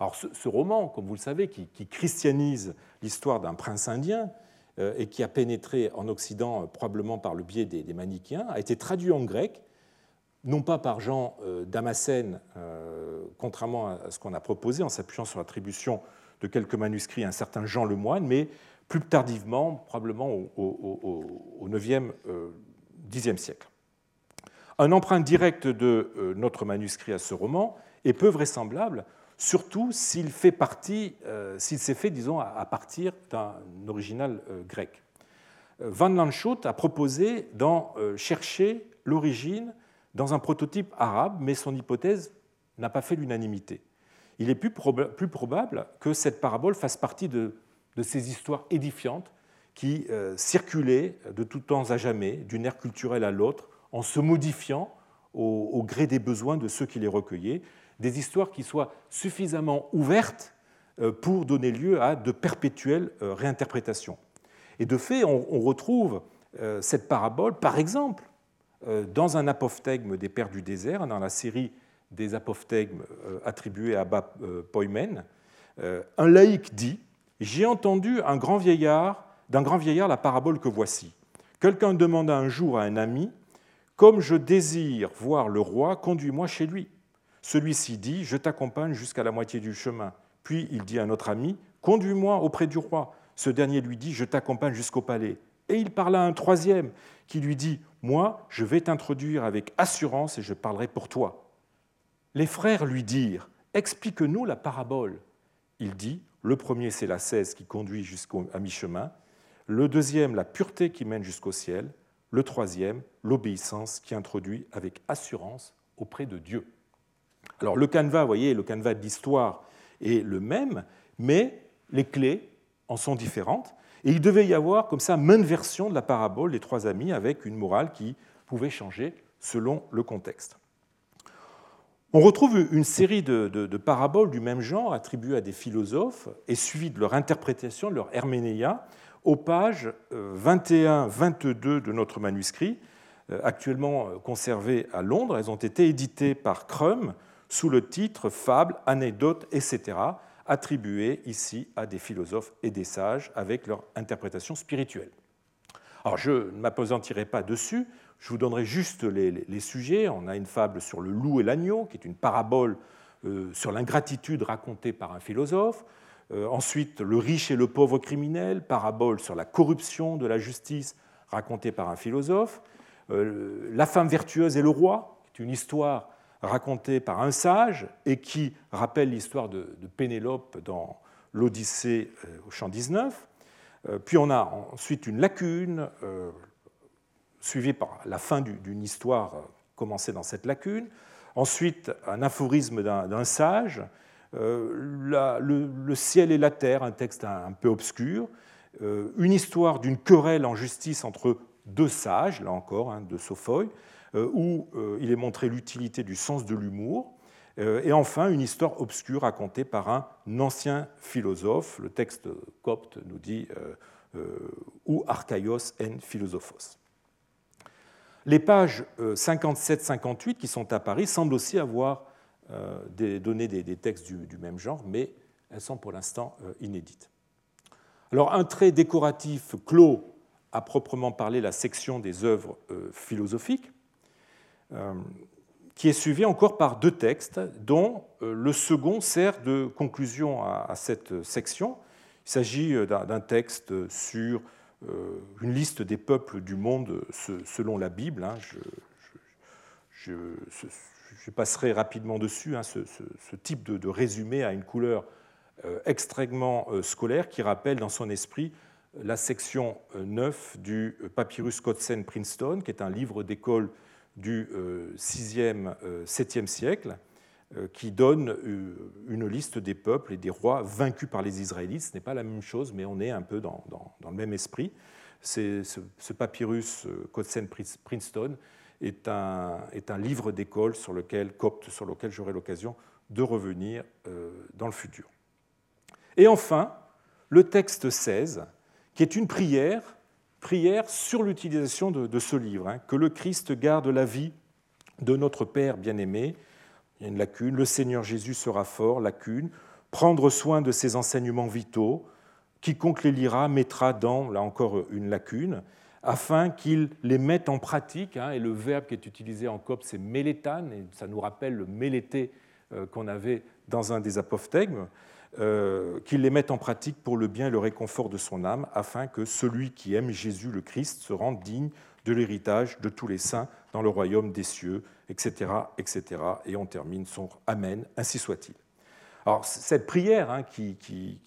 Alors ce, roman, comme vous le savez, qui, christianise l'histoire d'un prince indien et qui a pénétré en Occident euh, probablement par le biais des, des, manichéens, a été traduit en grec, non pas par Jean euh, Damascène, contrairement à ce qu'on a proposé en s'appuyant sur l'attribution de quelques manuscrits à un certain Jean le Moine, mais plus tardivement, probablement au, 9e, 10e siècle. Un emprunt direct de notre manuscrit à ce roman est peu vraisemblable surtout s'il fait partie, euh, s'il s'est fait, disons, à partir d'un original euh, grec. Euh, Van Lanschot a proposé d'en chercher l'origine dans un prototype arabe, mais son hypothèse n'a pas fait l'unanimité. Il est plus, probable que cette parabole fasse partie de, ces histoires édifiantes qui circulaient de tout temps à jamais, d'une ère culturelle à l'autre, en se modifiant au gré des besoins de ceux qui les recueillaient, des histoires qui soient suffisamment ouvertes euh, pour donner lieu à de perpétuelles euh, réinterprétations. Et de fait, on retrouve euh, cette parabole, par exemple, dans un apophthegme des Pères du désert, dans la série des apophthegmes attribués à Abba Poimen. Un laïc dit J'ai entendu un grand vieillard, d'un grand vieillard la parabole que voici. Quelqu'un demanda un jour à un ami Comme je désire voir le roi, conduis-moi chez lui. Celui-ci dit, je t'accompagne jusqu'à la moitié du chemin. Puis il dit à notre ami, conduis-moi auprès du roi. Ce dernier lui dit, je t'accompagne jusqu'au palais. Et il parla à un troisième qui lui dit, moi, je vais t'introduire avec assurance et je parlerai pour toi. Les frères lui dirent, explique-nous la parabole. Il dit, le premier, c'est la cesse qui conduit jusqu'à mi-chemin. Le deuxième, la pureté qui mène jusqu'au ciel. Le troisième, l'obéissance qui introduit avec assurance auprès de Dieu. Alors le canevas, vous voyez, le canevas d'histoire est le même, mais les clés en sont différentes. Et il devait y avoir comme ça maintes versions de la parabole des trois amis avec une morale qui pouvait changer selon le contexte. On retrouve une série de, paraboles du même genre attribuées à des philosophes et suivies de leur interprétation, de leur herménéia, aux pages 21-22 euh, de notre manuscrit, euh, actuellement conservées à Londres. Elles ont été éditées par Crum sous le titre Fables, anecdotes, etc., attribués ici à des philosophes et des sages avec leur interprétation spirituelle. Alors je ne m'apesantirai pas dessus, je vous donnerai juste les, sujets. On a une fable sur le loup et l'agneau, qui est une parabole euh, sur l'ingratitude racontée par un philosophe. Euh, ensuite, le riche et le pauvre criminel, parabole sur la corruption de la justice racontée par un philosophe. Euh, la femme vertueuse et le roi, qui est une histoire raconté par un sage et qui rappelle l'histoire de, Pénélope dans l'Odyssée euh, au champ 19. Euh, puis on a ensuite une lacune, euh, suivie par la fin d'une histoire commencée dans cette lacune. Ensuite, un aphorisme d'un sage, le, ciel et la terre, un texte un, peu obscur, une histoire d'une querelle en justice entre deux sages, là encore, hein, de Sophoï, euh, où euh, il est montré l'utilité du sens de l'humour, euh, et enfin une histoire obscure racontée par un ancien philosophe. Le texte copte nous dit ou archaïos en philosophos. Les pages 57-58 qui sont à Paris semblent aussi avoir donné des textes du même genre, mais elles sont pour l'instant inédites. Alors un trait décoratif clos à proprement parler la section des œuvres philosophiques. Euh, qui est suivi encore par deux textes, dont euh, le second sert de conclusion à cette section. Il s'agit euh, d'un texte sur une liste des peuples du monde selon la Bible. Hein. Je, passerai rapidement dessus, hein, ce, type de, résumé a une couleur extrêmement scolaire qui rappelle dans son esprit la section 9 du papyrus Kotsen Princeton, qui est un livre d'école du 6e, 7e siècle, qui donne une liste des peuples et des rois vaincus par les Israélites. Ce n'est pas la même chose, mais on est un peu dans, dans le même esprit. Ce, ce, papyrus Kotsen Princeton est un, est un livre d'école sur lequel, copte, sur lequel j'aurai l'occasion de revenir euh, dans le futur. Et enfin, le texte 16, qui est une prière, prière sur l'utilisation de, ce livre, hein, que le Christ garde la vie de notre Père bien-aimé. Il y a une lacune, le Seigneur Jésus sera fort, lacune, prendre soin de ses enseignements vitaux, quiconque les lira mettra dans, là encore une lacune, afin qu'ils les mettent en pratique. Hein, et le verbe qui est utilisé en copte, c'est mélétane, et ça nous rappelle le mélété euh, qu'on avait dans un des apophthegmes, euh, qu'ils les mettent en pratique pour le bien et le réconfort de son âme, afin que celui qui aime Jésus le Christ se rende digne de l'héritage de tous les saints dans le royaume des cieux, etc. etc. Et on termine son Amen, ainsi soit-il. Alors cette prière hein, qui,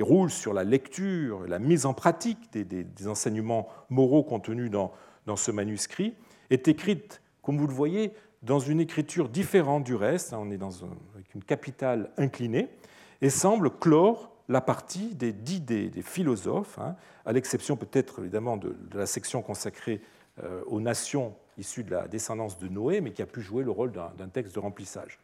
roule sur la lecture, la mise en pratique des, enseignements moraux contenus dans, ce manuscrit, est écrite, comme vous le voyez, dans une écriture différente du reste, on est dans avec une capitale inclinée, et semble clore la partie des dix des, philosophes, hein, à l'exception peut-être évidemment de, la section consacrée euh, aux nations issues de la descendance de Noé, mais qui a pu jouer le rôle d'un texte de remplissage.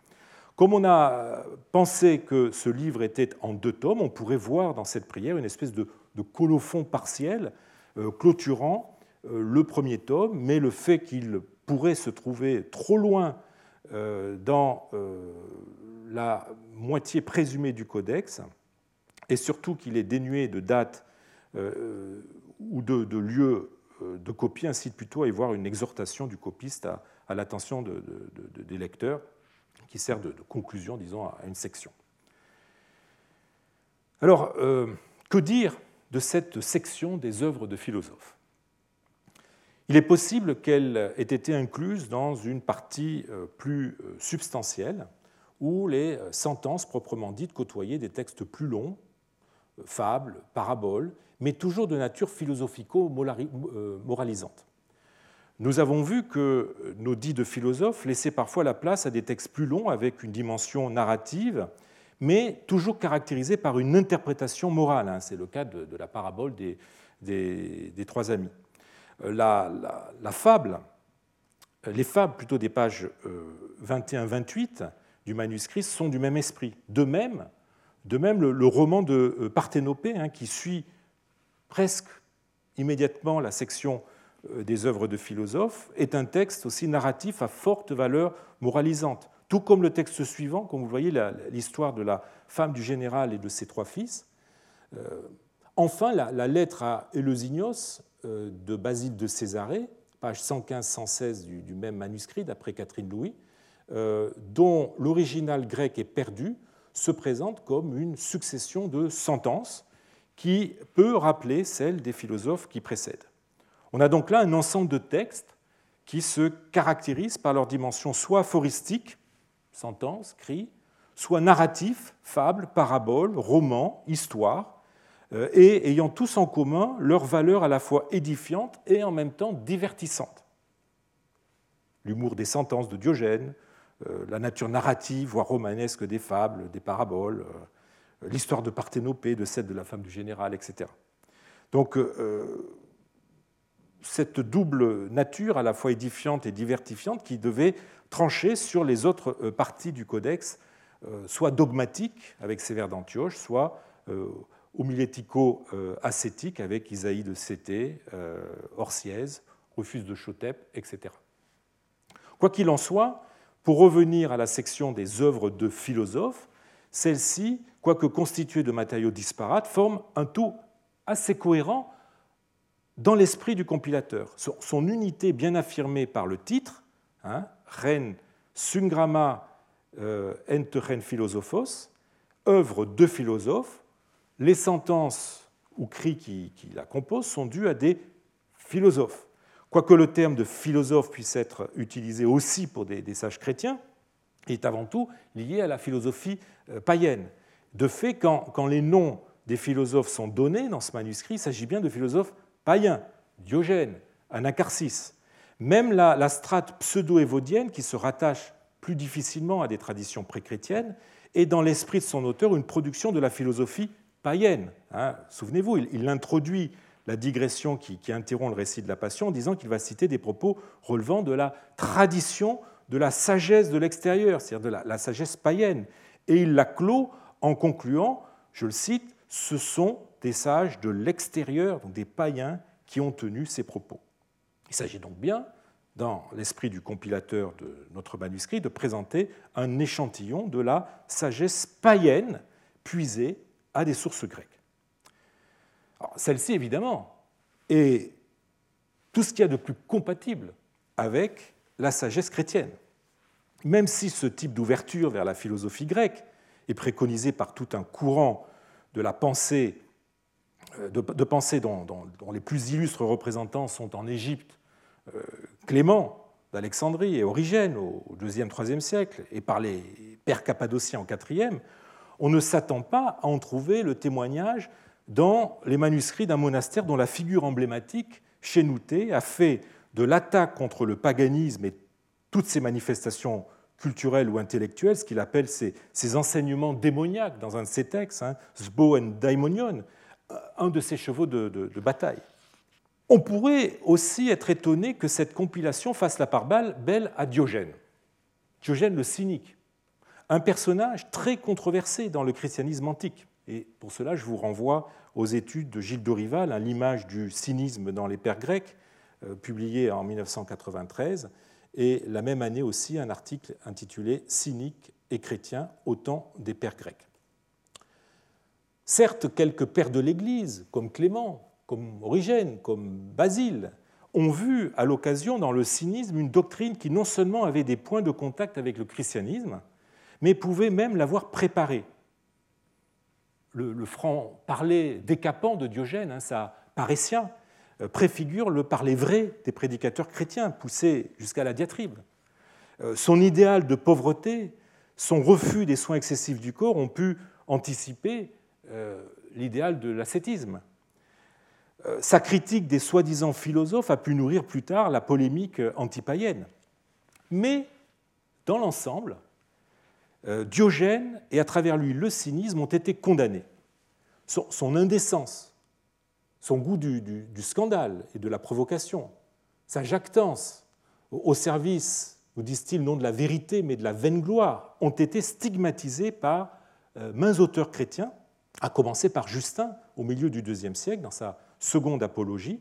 Comme on a pensé que ce livre était en deux tomes, on pourrait voir dans cette prière une espèce de, colophon partiel euh, clôturant euh, le premier tome, mais le fait qu'il pourrait se trouver trop loin dans la moitié présumée du codex, et surtout qu'il est dénué de date ou de, lieu de copie, incite plutôt à y voir une exhortation du copiste à, l'attention des lecteurs qui sert de, conclusion, disons, à une section. Alors, euh, que dire de cette section des œuvres de philosophes? Il est possible qu'elle ait été incluse dans une partie euh, plus euh, substantielle, où les sentences proprement dites côtoyaient des textes plus longs, fables, paraboles, mais toujours de nature philosophico-moralisante. Nous avons vu que nos dits de philosophes laissaient parfois la place à des textes plus longs avec une dimension narrative, mais toujours caractérisés par une interprétation morale. Hein. C'est le cas de, la parabole des, des, trois amis. La, fable, les fables plutôt des pages 21-28 euh, du manuscrit sont du même esprit. De même, le, roman de euh, Parthénopée, hein, qui suit presque immédiatement la section euh, des œuvres de philosophes, est un texte aussi narratif à forte valeur moralisante. Tout comme le texte suivant, comme vous voyez, l'histoire de la femme du général et de ses trois fils. Enfin, la, lettre à Eleusignos de Basile de Césarée, page 115-116 du, même manuscrit, d'après Catherine Louis, dont l'original grec est perdu, se présente comme une succession de sentences qui peut rappeler celle des philosophes qui précèdent. On a donc là un ensemble de textes qui se caractérisent par leur dimension soit aphoristique, sentence, cri, soit narratif, fable, parabole, roman, histoire, euh, et ayant tous en commun leur valeur à la fois édifiante et en même temps divertissante. L'humour des sentences de Diogène, euh, la nature narrative, voire romanesque des fables, des paraboles, euh, l'histoire de Parthénopée, de celle de la femme du général, etc. Donc, cette double nature, à la fois édifiante et divertifiante, qui devait trancher sur les autres euh, parties du codex, euh, soit dogmatique avec Sévère d'Antioche, soit euh, homilético-ascétique avec Isaïe de Cété, Orsièse, Rufus de Chotep, etc. Quoi qu'il en soit, pour revenir à la section des œuvres de philosophes, celles-ci, quoique constituées de matériaux disparates, forment un tout assez cohérent dans l'esprit du compilateur. Son unité bien affirmée par le titre, hein, Ren Sungrama euh, ren Philosophos, œuvre de philosophes, les sentences ou cris qui, la composent sont dus à des philosophes. Quoique le terme de philosophe puisse être utilisé aussi pour des, sages chrétiens, est avant tout lié à la philosophie euh, païenne. De fait, quand, les noms des philosophes sont donnés dans ce manuscrit, il s'agit bien de philosophes païens, Diogène, Anacarsis. Même la, strate pseudo-évodienne, qui se rattache plus difficilement à des traditions pré-chrétiennes, est dans l'esprit de son auteur une production de la philosophie païenne. Hein. Souvenez-vous, il, introduit la digression qui, interrompt le récit de la Passion en disant qu'il va citer des propos relevant de la tradition de la sagesse de l'extérieur, c'est-à-dire de la, sagesse païenne. Et il la clôt en concluant, je le cite, ce sont des sages de l'extérieur, donc des païens, qui ont tenu ces propos. Il s'agit donc bien, dans l'esprit du compilateur de notre manuscrit, de présenter un échantillon de la sagesse païenne puisée à des sources grecques. Celle-ci, évidemment, est tout ce qu'il y a de plus compatible avec la sagesse chrétienne. Même si ce type d'ouverture vers la philosophie grecque est préconisé par tout un courant de la pensée, euh, dont, les plus illustres représentants sont en Égypte, euh, Clément d'Alexandrie et Origène au IIe, IIIe siècle, et par les pères cappadociens au IVe, on ne s'attend pas à en trouver le témoignage dans les manuscrits d'un monastère dont la figure emblématique, Chénouté, a fait de l'attaque contre le paganisme et toutes ces manifestations culturelles ou intellectuelles, ce qu'il appelle ces, enseignements démoniaques dans un de ses textes, hein, Sbo and Daimonion, un de ses chevaux de, de bataille. On pourrait aussi être étonné que cette compilation fasse la part belle à Diogène, Diogène le cynique, un personnage très controversé dans le christianisme antique. Et pour cela, je vous renvoie aux études de Gilles Dorival, l'image du cynisme dans les pères grecs, euh, publié en 1993, et la même année aussi un article intitulé Cynique et chrétien au temps des pères grecs. Certes, quelques pères de l'Église, comme Clément, comme Origène, comme Basile, ont vu à l'occasion dans le cynisme une doctrine qui non seulement avait des points de contact avec le christianisme, mais pouvait même l'avoir préparé. Le, franc-parler décapant de Diogène, hein, ça euh, préfigure le parler vrai des prédicateurs chrétiens, poussé jusqu'à la diatribe. Euh, son idéal de pauvreté, son refus des soins excessifs du corps ont pu anticiper euh, l'idéal de l'ascétisme. Sa critique des soi-disant philosophes a pu nourrir plus tard la polémique antipaïenne. Mais, dans l'ensemble, Diogène et à travers lui le cynisme ont été condamnés. Son indécence, son goût du, scandale et de la provocation, sa jactance au service, nous disent-ils, non de la vérité, mais de la vaine gloire, ont été stigmatisés par euh, mains auteurs chrétiens, à commencer par Justin au milieu du IIe siècle, dans sa seconde apologie.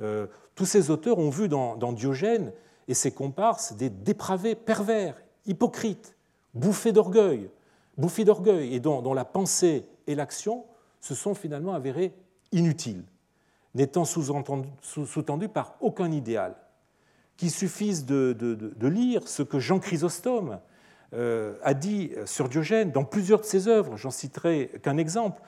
Euh, tous ces auteurs ont vu dans, Diogène et ses comparses des dépravés pervers, hypocrites, bouffés d'orgueil, bouffés d'orgueil, et dont, la pensée et l'action se sont finalement avérées inutiles n'étant sous-tendu par aucun idéal, qu'il suffise de, lire ce que Jean Chrysostome euh, a dit sur Diogène dans plusieurs de ses œuvres, j'en citerai qu'un exemple.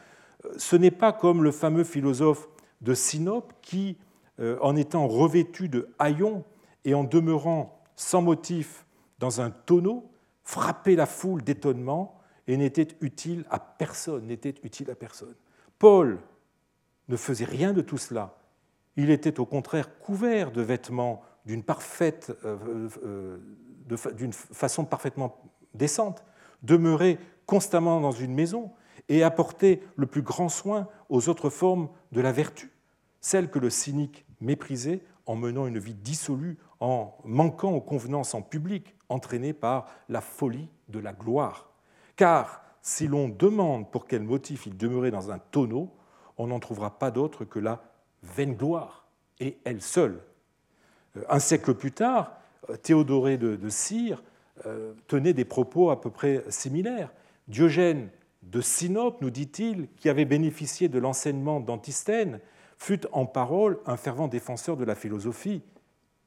Ce n'est pas comme le fameux philosophe de Sinope qui, euh, en étant revêtu de haillons et en demeurant sans motif dans un tonneau, frappait la foule d'étonnement et n'était utile à personne, n'était utile à personne. Paul, ne faisait rien de tout cela. Il était au contraire couvert de vêtements d'une parfaite, euh, euh, d'une façon parfaitement décente, demeurait constamment dans une maison et apportait le plus grand soin aux autres formes de la vertu, celles que le cynique méprisait en menant une vie dissolue, en manquant aux convenances en public, entraînée par la folie de la gloire. Car si l'on demande pour quel motif il demeurait dans un tonneau, on n'en trouvera pas d'autre que la vaine gloire, et elle seule. Euh, un siècle plus tard, euh, Théodoré de, Cire euh, tenait des propos à peu près similaires. Diogène de Sinope, nous dit-il, qui avait bénéficié de l'enseignement d'Antisthène, fut en parole un fervent défenseur de la philosophie,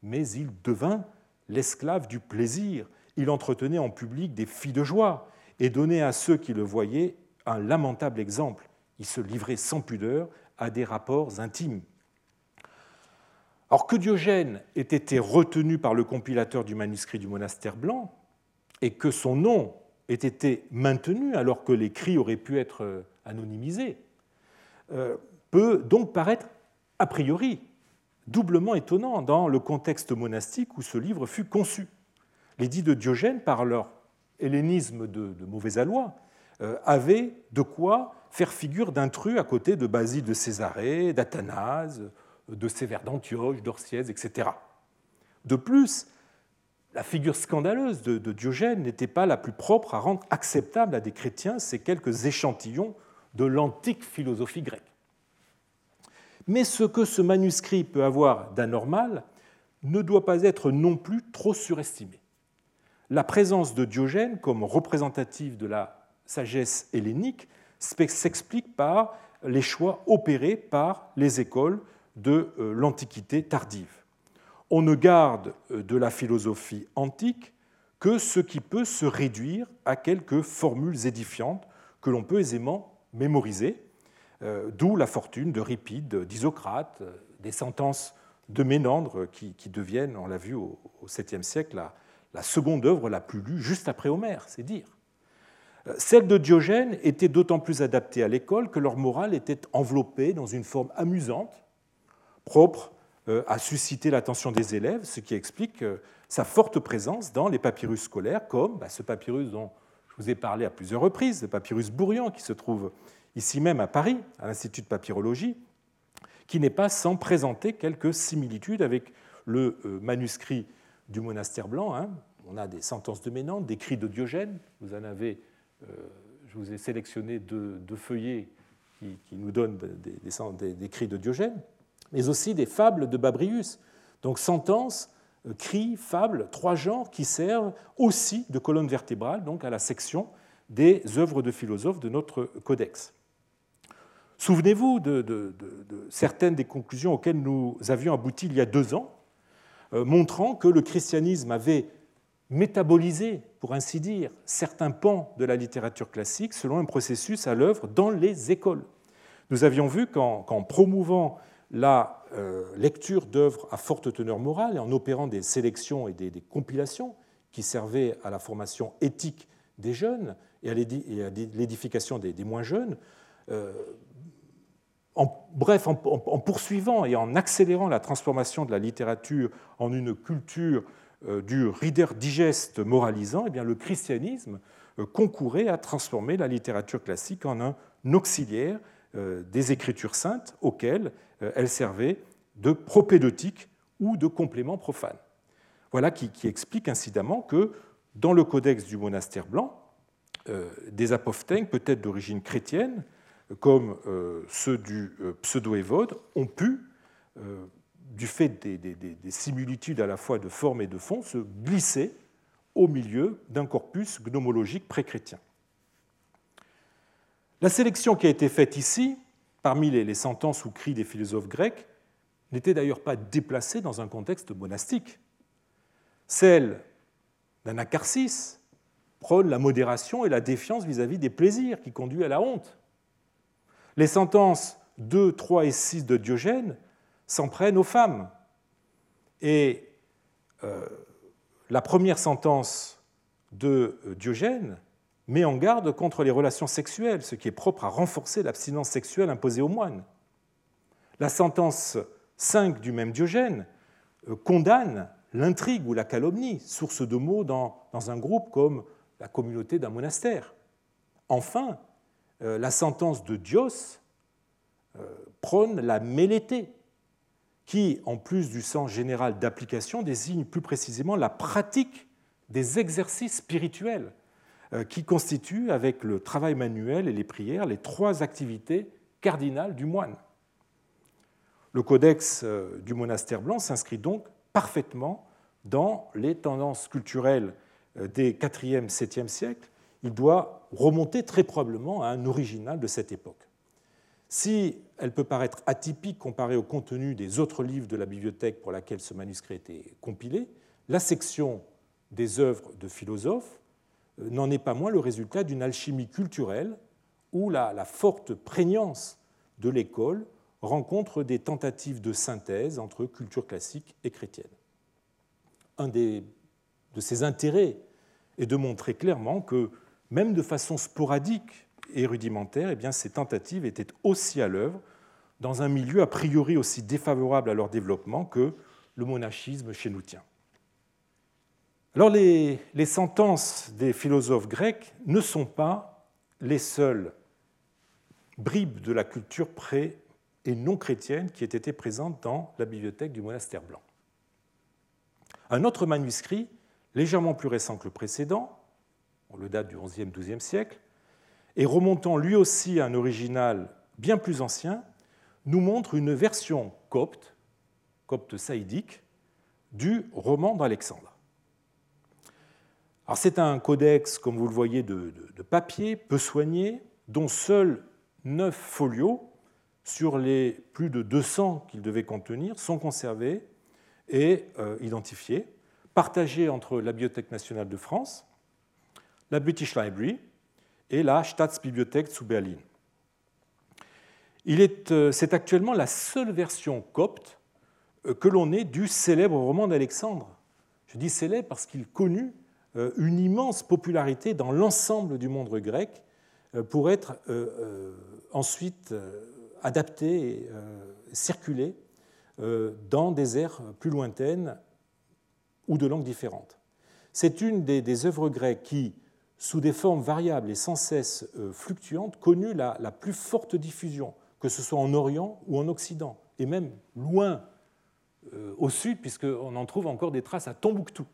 mais il devint l'esclave du plaisir. Il entretenait en public des filles de joie et donnait à ceux qui le voyaient un lamentable exemple il se livrait sans pudeur à des rapports intimes. Alors que Diogène ait été retenu par le compilateur du manuscrit du monastère blanc et que son nom ait été maintenu alors que l'écrit aurait pu être anonymisé, peut donc paraître a priori doublement étonnant dans le contexte monastique où ce livre fut conçu. Les dits de Diogène, par leur hellénisme de, mauvais aloi, euh, avaient de quoi faire figure d'intrus à côté de Basile de Césarée, d'Athanase, de Sévère d'Antioche, d'Orsièse, etc. De plus, la figure scandaleuse de, de Diogène n'était pas la plus propre à rendre acceptable à des chrétiens ces quelques échantillons de l'antique philosophie grecque. Mais ce que ce manuscrit peut avoir d'anormal ne doit pas être non plus trop surestimé. La présence de Diogène comme représentative de la sagesse hellénique s'explique par les choix opérés par les écoles de euh, l'Antiquité tardive. On ne garde euh, de la philosophie antique que ce qui peut se réduire à quelques formules édifiantes que l'on peut aisément mémoriser, d'où la fortune de Ripide, d'Isocrate, euh, des sentences de Ménandre qui, deviennent, on l'a vu au, 7e siècle, la, seconde œuvre la plus lue juste après Homère, c'est dire. Euh, celle de Diogène était d'autant plus adaptée à l'école que leur morale était enveloppée dans une forme amusante, propre à susciter l'attention des élèves, ce qui explique sa forte présence dans les papyrus scolaires, comme bah, ce papyrus dont je vous ai parlé à plusieurs reprises, le papyrus Bourrian, qui se trouve ici même à Paris, à l'Institut de papyrologie, qui n'est pas sans présenter quelques similitudes avec le euh, manuscrit du monastère blanc. Hein. On a des sentences de Ménandre, des cris de Diogène. Vous en avez, euh, je vous ai sélectionné deux, feuillets qui, nous donnent des, des, cris de Diogène, mais aussi des fables de Babrius. Donc sentences, euh, cris, fables, trois genres qui servent aussi de colonne vertébrale donc à la section des œuvres de philosophes de notre codex. Souvenez-vous de, certaines des conclusions auxquelles nous avions abouti il y a deux ans, euh, montrant que le christianisme avait métabolisé, pour ainsi dire, certains pans de la littérature classique selon un processus à l'œuvre dans les écoles. Nous avions vu qu'en promouvant la euh, lecture d'œuvres à forte teneur morale et en opérant des sélections et des, compilations qui servaient à la formation éthique des jeunes et à l'édification des, moins jeunes, euh, en, bref, en, poursuivant et en accélérant la transformation de la littérature en une culture euh, du reader digeste moralisant, eh bien, le christianisme euh, concourait à transformer la littérature classique en un auxiliaire euh, des écritures saintes auxquelles elle servait de propédeutique ou de complément profane. Voilà qui, explique incidemment que dans le codex du monastère blanc, des apophthegmes, peut-être d'origine chrétienne, comme euh, ceux du euh, pseudo-évode, ont pu, euh, du fait des, similitudes à la fois de forme et de fond, se glisser au milieu d'un corpus gnomologique pré-chrétien. La sélection qui a été faite ici, parmi les sentences ou cris des philosophes grecs, n'était d'ailleurs pas déplacée dans un contexte monastique. Celle d'Anacarsis prône la modération et la défiance vis-à-vis -vis des plaisirs qui conduit à la honte. Les sentences 2, 3 et 6 de Diogène s'en prennent aux femmes. Et euh, la première sentence de euh, Diogène met en garde contre les relations sexuelles, ce qui est propre à renforcer l'abstinence sexuelle imposée aux moines. La sentence 5 du même Diogène euh, condamne l'intrigue ou la calomnie, source de mots dans, dans un groupe comme la communauté d'un monastère. Enfin, la sentence de Dios euh, prône la mélété, qui, en plus du sens général d'application, désigne plus précisément la pratique des exercices spirituels, euh, qui constituent, avec le travail manuel et les prières, les trois activités cardinales du moine. Le codex du monastère blanc s'inscrit donc parfaitement dans les tendances culturelles des 4e, 7e siècles il doit remonter très probablement à un original de cette époque. Si elle peut paraître atypique comparée au contenu des autres livres de la bibliothèque pour laquelle ce manuscrit été compilé, la section des œuvres de philosophes euh, n'en est pas moins le résultat d'une alchimie culturelle où la, forte prégnance de l'école rencontre des tentatives de synthèse entre culture classique et chrétienne. Un des, de ses intérêts et de montrer clairement que, même de façon sporadique et rudimentaire, eh ces tentatives étaient aussi à l'œuvre dans un milieu a priori aussi défavorable à leur développement que le monachisme chénoutien. Alors les, les sentences des philosophes grecs ne sont pas les seules bribes de la culture pré- et non chrétienne qui aient été présentes dans la bibliothèque du monastère blanc. Un autre manuscrit, légèrement plus récent que le précédent, le date du XIe, XIIe siècle, et remontant lui aussi à un original bien plus ancien, nous montre une version copte, copte saïdique, du roman d'Alexandre. c'est un codex, comme vous le voyez, de, de, papier, peu soigné, dont seuls neuf folios sur les plus de 200 qu'il devait contenir sont conservés et euh, identifiés, partagés entre la Bibliothèque nationale de France, la British Library et la Staatsbibliothek zu Berlin. Euh, c'est actuellement la seule version copte euh, que l'on ait du célèbre roman d'Alexandre. Je dis célèbre parce qu'il connut euh, une immense popularité dans l'ensemble du monde grec pour être ensuite adapté et circulé dans des aires plus lointaines ou de langues différentes. C'est une des, œuvres grecques qui, sous des formes variables et sans cesse fluctuantes, connut la plus forte diffusion que ce soit en Orient ou en Occident, et même loin euh, au sud, puisqu'on en trouve encore des traces à Tombouctou.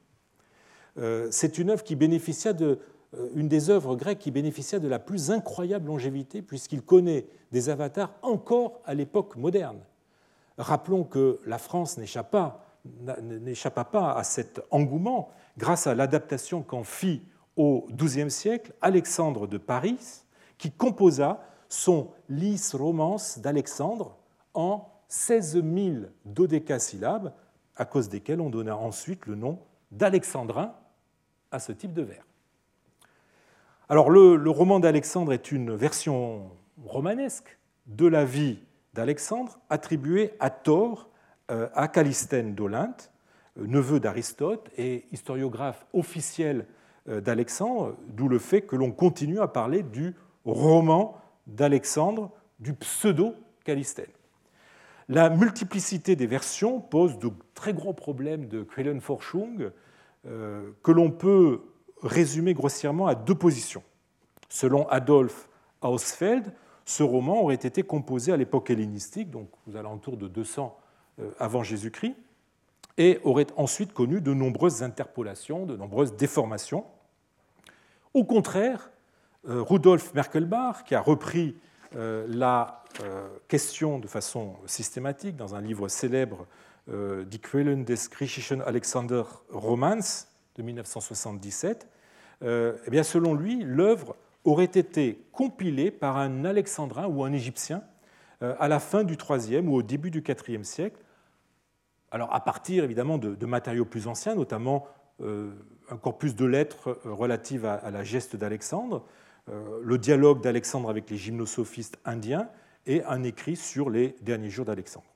Euh, c'est une œuvre qui bénéficia de, euh, une des œuvres grecques qui bénéficia de la plus incroyable longévité, puisqu'il connaît des avatars encore à l'époque moderne. Rappelons que la France n'échappa pas à cet engouement grâce à l'adaptation qu'en fit au XIIe siècle Alexandre de Paris, qui composa sont Lys Romance d'Alexandre en 16 000 dodécasyllabes, à cause desquels on donna ensuite le nom d'alexandrin à ce type de vers. Alors le, roman d'Alexandre est une version romanesque de la vie d'Alexandre, attribuée à tort euh, à Calistène d'Olynte, euh, neveu d'Aristote et historiographe officiel d'Alexandre, d'où le fait que l'on continue à parler du roman d'Alexandre du pseudo-Calistène. La multiplicité des versions pose de très gros problèmes de Quellenforschung euh, que l'on peut résumer grossièrement à deux positions. Selon Adolf Hausfeld, ce roman aurait été composé à l'époque hellénistique, donc aux alentours de 200 euh, avant Jésus-Christ, et aurait ensuite connu de nombreuses interpolations, de nombreuses déformations. Au contraire, euh, Rudolf Merkelbach, qui a repris euh, la euh, question de façon systématique dans un livre célèbre, Die Quellen des griechischen Alexander Romans de 1977, eh bien, selon lui, l'œuvre aurait été compilée par un alexandrin ou un égyptien à la fin du IIIe ou au début du IVe siècle, alors à partir évidemment de, matériaux plus anciens, notamment un corpus de lettres relatives à la geste d'Alexandre, euh, le dialogue d'Alexandre avec les gymnosophistes indiens et un écrit sur les derniers jours d'Alexandre.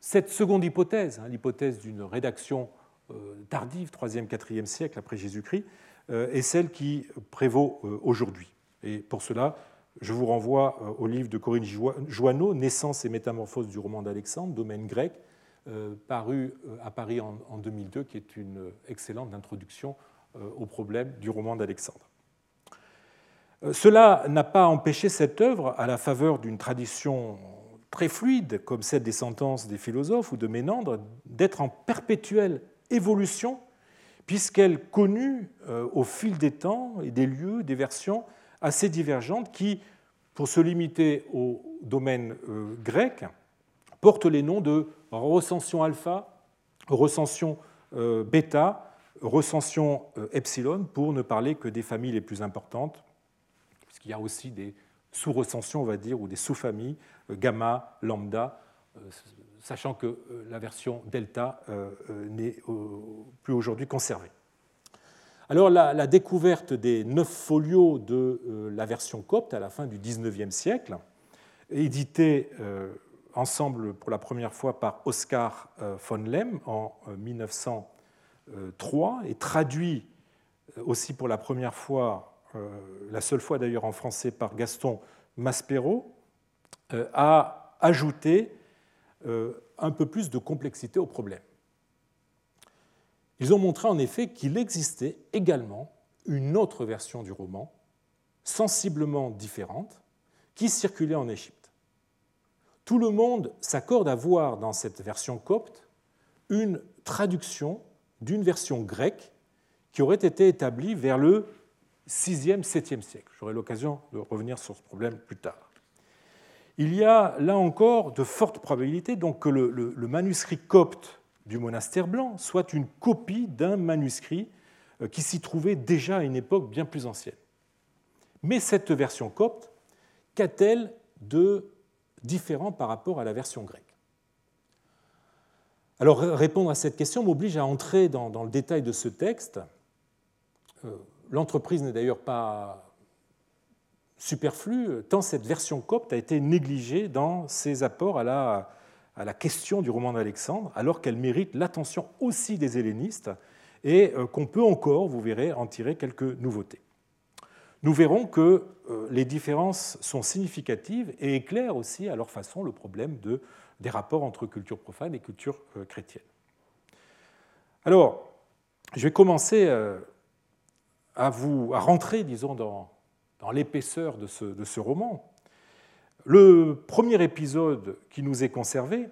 Cette seconde hypothèse, hein, l'hypothèse d'une rédaction euh, tardive, 3e, 4e siècle après Jésus-Christ, euh, est celle qui prévaut aujourd'hui. Et pour cela, je vous renvoie au livre de Corinne Joanneau, Naissance et métamorphose du roman d'Alexandre, domaine grec, paru à Paris en 2002, qui est une excellente introduction au problème du roman d'Alexandre. Euh, cela n'a pas empêché cette œuvre, à la faveur d'une tradition très fluide, comme celle des sentences des philosophes ou de Ménandre, d'être en perpétuelle évolution, puisqu'elle connut euh, au fil des temps et des lieux des versions assez divergentes qui, pour se limiter au domaine euh, grec, portent les noms de recension alpha, recension bêta, recension epsilon, pour ne parler que des familles les plus importantes, il y a aussi des sous-recensions, on va dire, ou des sous-familles, euh, gamma, lambda, euh, sachant que euh, la version delta n'est plus aujourd'hui conservée. Alors la, découverte des neuf folios de la version copte à la fin du XIXe siècle, édité ensemble pour la première fois par Oscar von Lem en 1903 et traduit aussi pour la première fois, la seule fois d'ailleurs en français par Gaston Maspero, a ajouté un peu plus de complexité au problème. Ils ont montré en effet qu'il existait également une autre version du roman, sensiblement différente, qui circulait en Égypte. Tout le monde s'accorde à voir dans cette version copte une traduction d'une version grecque qui aurait été établie vers le 6e, 7e siècle. J'aurai l'occasion de revenir sur ce problème plus tard. Il y a là encore de fortes probabilités donc, que le, manuscrit copte du monastère blanc soit une copie d'un manuscrit euh, qui s'y trouvait déjà à une époque bien plus ancienne. Mais cette version copte, qu'a-t-elle de différent par rapport à la version grecque Alors répondre à cette question m'oblige à entrer dans, le détail de ce texte. Euh, l'entreprise n'est d'ailleurs pas superflue, tant cette version copte a été négligée dans ses apports à la, question du roman d'Alexandre, alors qu'elle mérite l'attention aussi des hellénistes et euh, qu'on peut encore, vous verrez, en tirer quelques nouveautés. Nous verrons que euh, les différences sont significatives et éclairent aussi à leur façon le problème de, des rapports entre culture profane et culture euh, chrétienne. Alors, je vais commencer à, vous, rentrer, disons, dans, l'épaisseur de ce, roman le premier épisode qui nous est conservé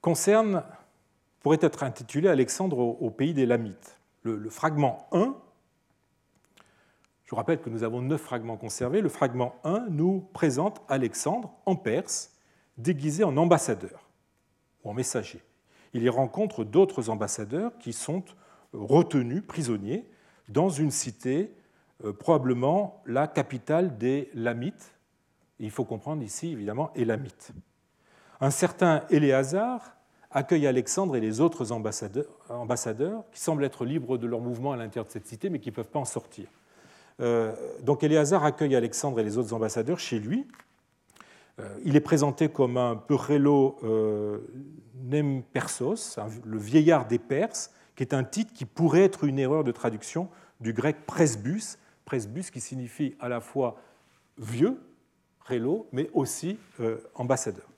concerne, pourrait être intitulé Alexandre au pays des Lamites. Le, fragment 1, je vous rappelle que nous avons neuf fragments conservés, le fragment 1 nous présente Alexandre en Perse, déguisé en ambassadeur ou en messager. Il y rencontre d'autres ambassadeurs qui sont retenus prisonniers dans une cité, euh, probablement la capitale des Lamites, il faut comprendre ici, évidemment, Élamite. Un certain Éléazar accueille Alexandre et les autres ambassadeurs, qui semblent être libres de leur mouvement à l'intérieur de cette cité, mais qui ne peuvent pas en sortir. Euh, donc Éléazar accueille Alexandre et les autres ambassadeurs chez lui. Euh, il est présenté comme un Perello euh, Nempersos, le vieillard des Perses, qui est un titre qui pourrait être une erreur de traduction du grec presbus, presbus qui signifie à la fois vieux, Rélo, mais aussi ambassadeurs.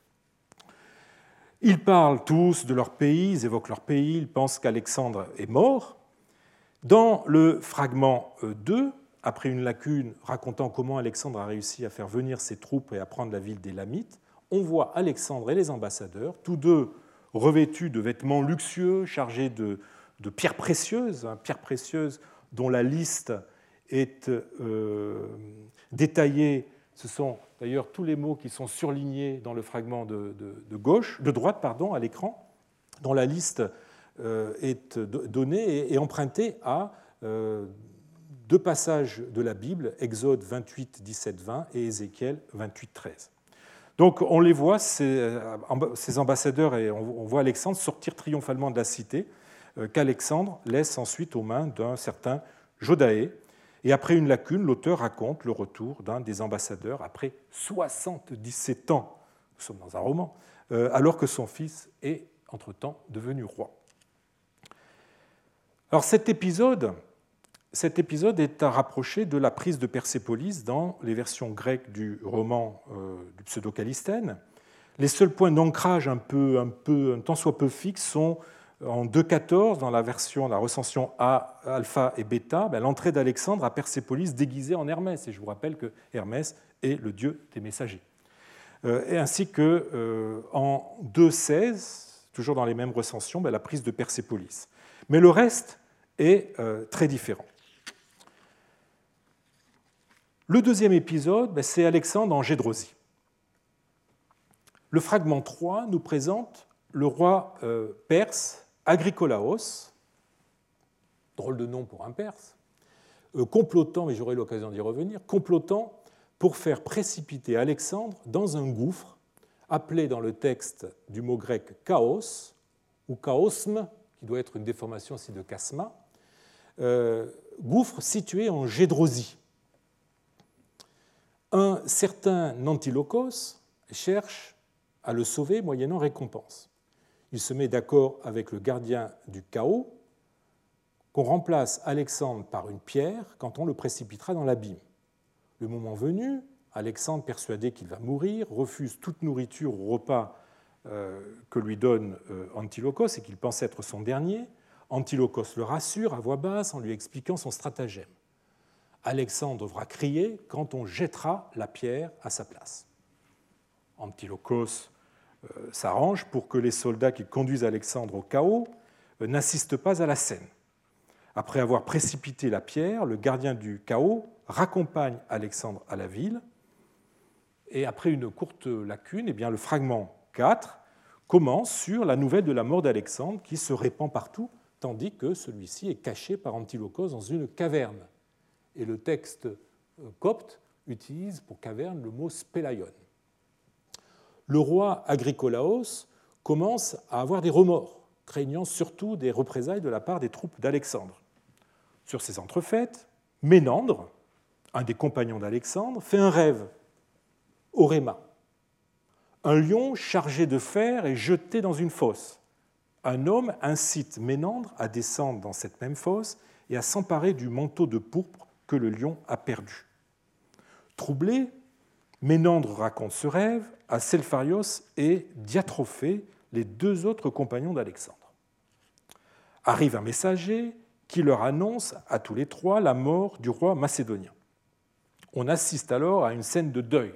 Ils parlent tous de leur pays, ils évoquent leur pays, ils pensent qu'Alexandre est mort. Dans le fragment 2, euh, après une lacune racontant comment Alexandre a réussi à faire venir ses troupes et à prendre la ville des Lamites, on voit Alexandre et les ambassadeurs, tous deux revêtus de vêtements luxueux, chargés de, pierres précieuses, hein, pierres précieuses dont la liste est euh, détaillée. Ce sont d'ailleurs tous les mots qui sont surlignés dans le fragment de, gauche, de droite pardon, à l'écran, dont la liste euh, est donnée et empruntée à euh, deux passages de la Bible, Exode 28, 17, 20 et Ézéchiel 28, 13. Donc on les voit, ces euh, ambassadeurs, et on voit Alexandre sortir triomphalement de la cité, qu'Alexandre laisse ensuite aux mains d'un certain Jodaé, et après une lacune, l'auteur raconte le retour d'un des ambassadeurs après 77 ans, nous sommes dans un roman, euh, alors que son fils est entre-temps devenu roi. Alors cet épisode, cet épisode est à rapprocher de la prise de Persépolis dans les versions grecques du roman euh, du pseudo-Calistène. Les seuls points d'ancrage un peu, un peu, tant soit peu fixes sont en 2.14, dans la version, la recension A, alpha et bêta, ben, l'entrée d'Alexandre à Persépolis déguisée en Hermès. Et je vous rappelle que Hermès est le dieu des messagers. Euh, et ainsi que euh, en 2.16, toujours dans les mêmes recensions, ben, la prise de Persépolis. Mais le reste est euh, très différent. Le deuxième épisode, ben, c'est Alexandre en Gédrosie. Le fragment 3 nous présente le roi perse Agricolaos, drôle de nom pour un Perse, euh, complotant, mais j'aurai l'occasion d'y revenir, complotant pour faire précipiter Alexandre dans un gouffre appelé dans le texte du mot grec chaos ou chaosme, qui doit être une déformation aussi de chasma, euh, gouffre situé en Gédrosie. Un certain Nantilokos cherche à le sauver moyennant récompense il se met d'accord avec le gardien du chaos, qu'on remplace Alexandre par une pierre quand on le précipitera dans l'abîme. Le moment venu, Alexandre, persuadé qu'il va mourir, refuse toute nourriture ou repas euh, que lui donne euh, Antilochos et qu'il pense être son dernier. Antilochos le rassure à voix basse en lui expliquant son stratagème. Alexandre devra crier quand on jettera la pierre à sa place. Antilochos euh, s'arrange pour que les soldats qui conduisent Alexandre au chaos n'assistent pas à la scène. Après avoir précipité la pierre, le gardien du chaos raccompagne Alexandre à la ville. Et après une courte lacune, eh bien, le fragment 4 commence sur la nouvelle de la mort d'Alexandre qui se répand partout, tandis que celui-ci est caché par Antilochos dans une caverne. Et le texte euh, copte utilise pour caverne le mot spélaion. Le roi Agricolaos commence à avoir des remords, craignant surtout des représailles de la part des troupes d'Alexandre. Sur ces entrefaites, Ménandre, un des compagnons d'Alexandre, fait un rêve, Oréma. Un lion chargé de fer est jeté dans une fosse. Un homme incite Ménandre à descendre dans cette même fosse et à s'emparer du manteau de pourpre que le lion a perdu. Troublé, Ménandre raconte ce rêve à Selpharios et Diatrophée, les deux autres compagnons d'Alexandre. Arrive un messager qui leur annonce à tous les trois la mort du roi macédonien. On assiste alors à une scène de deuil.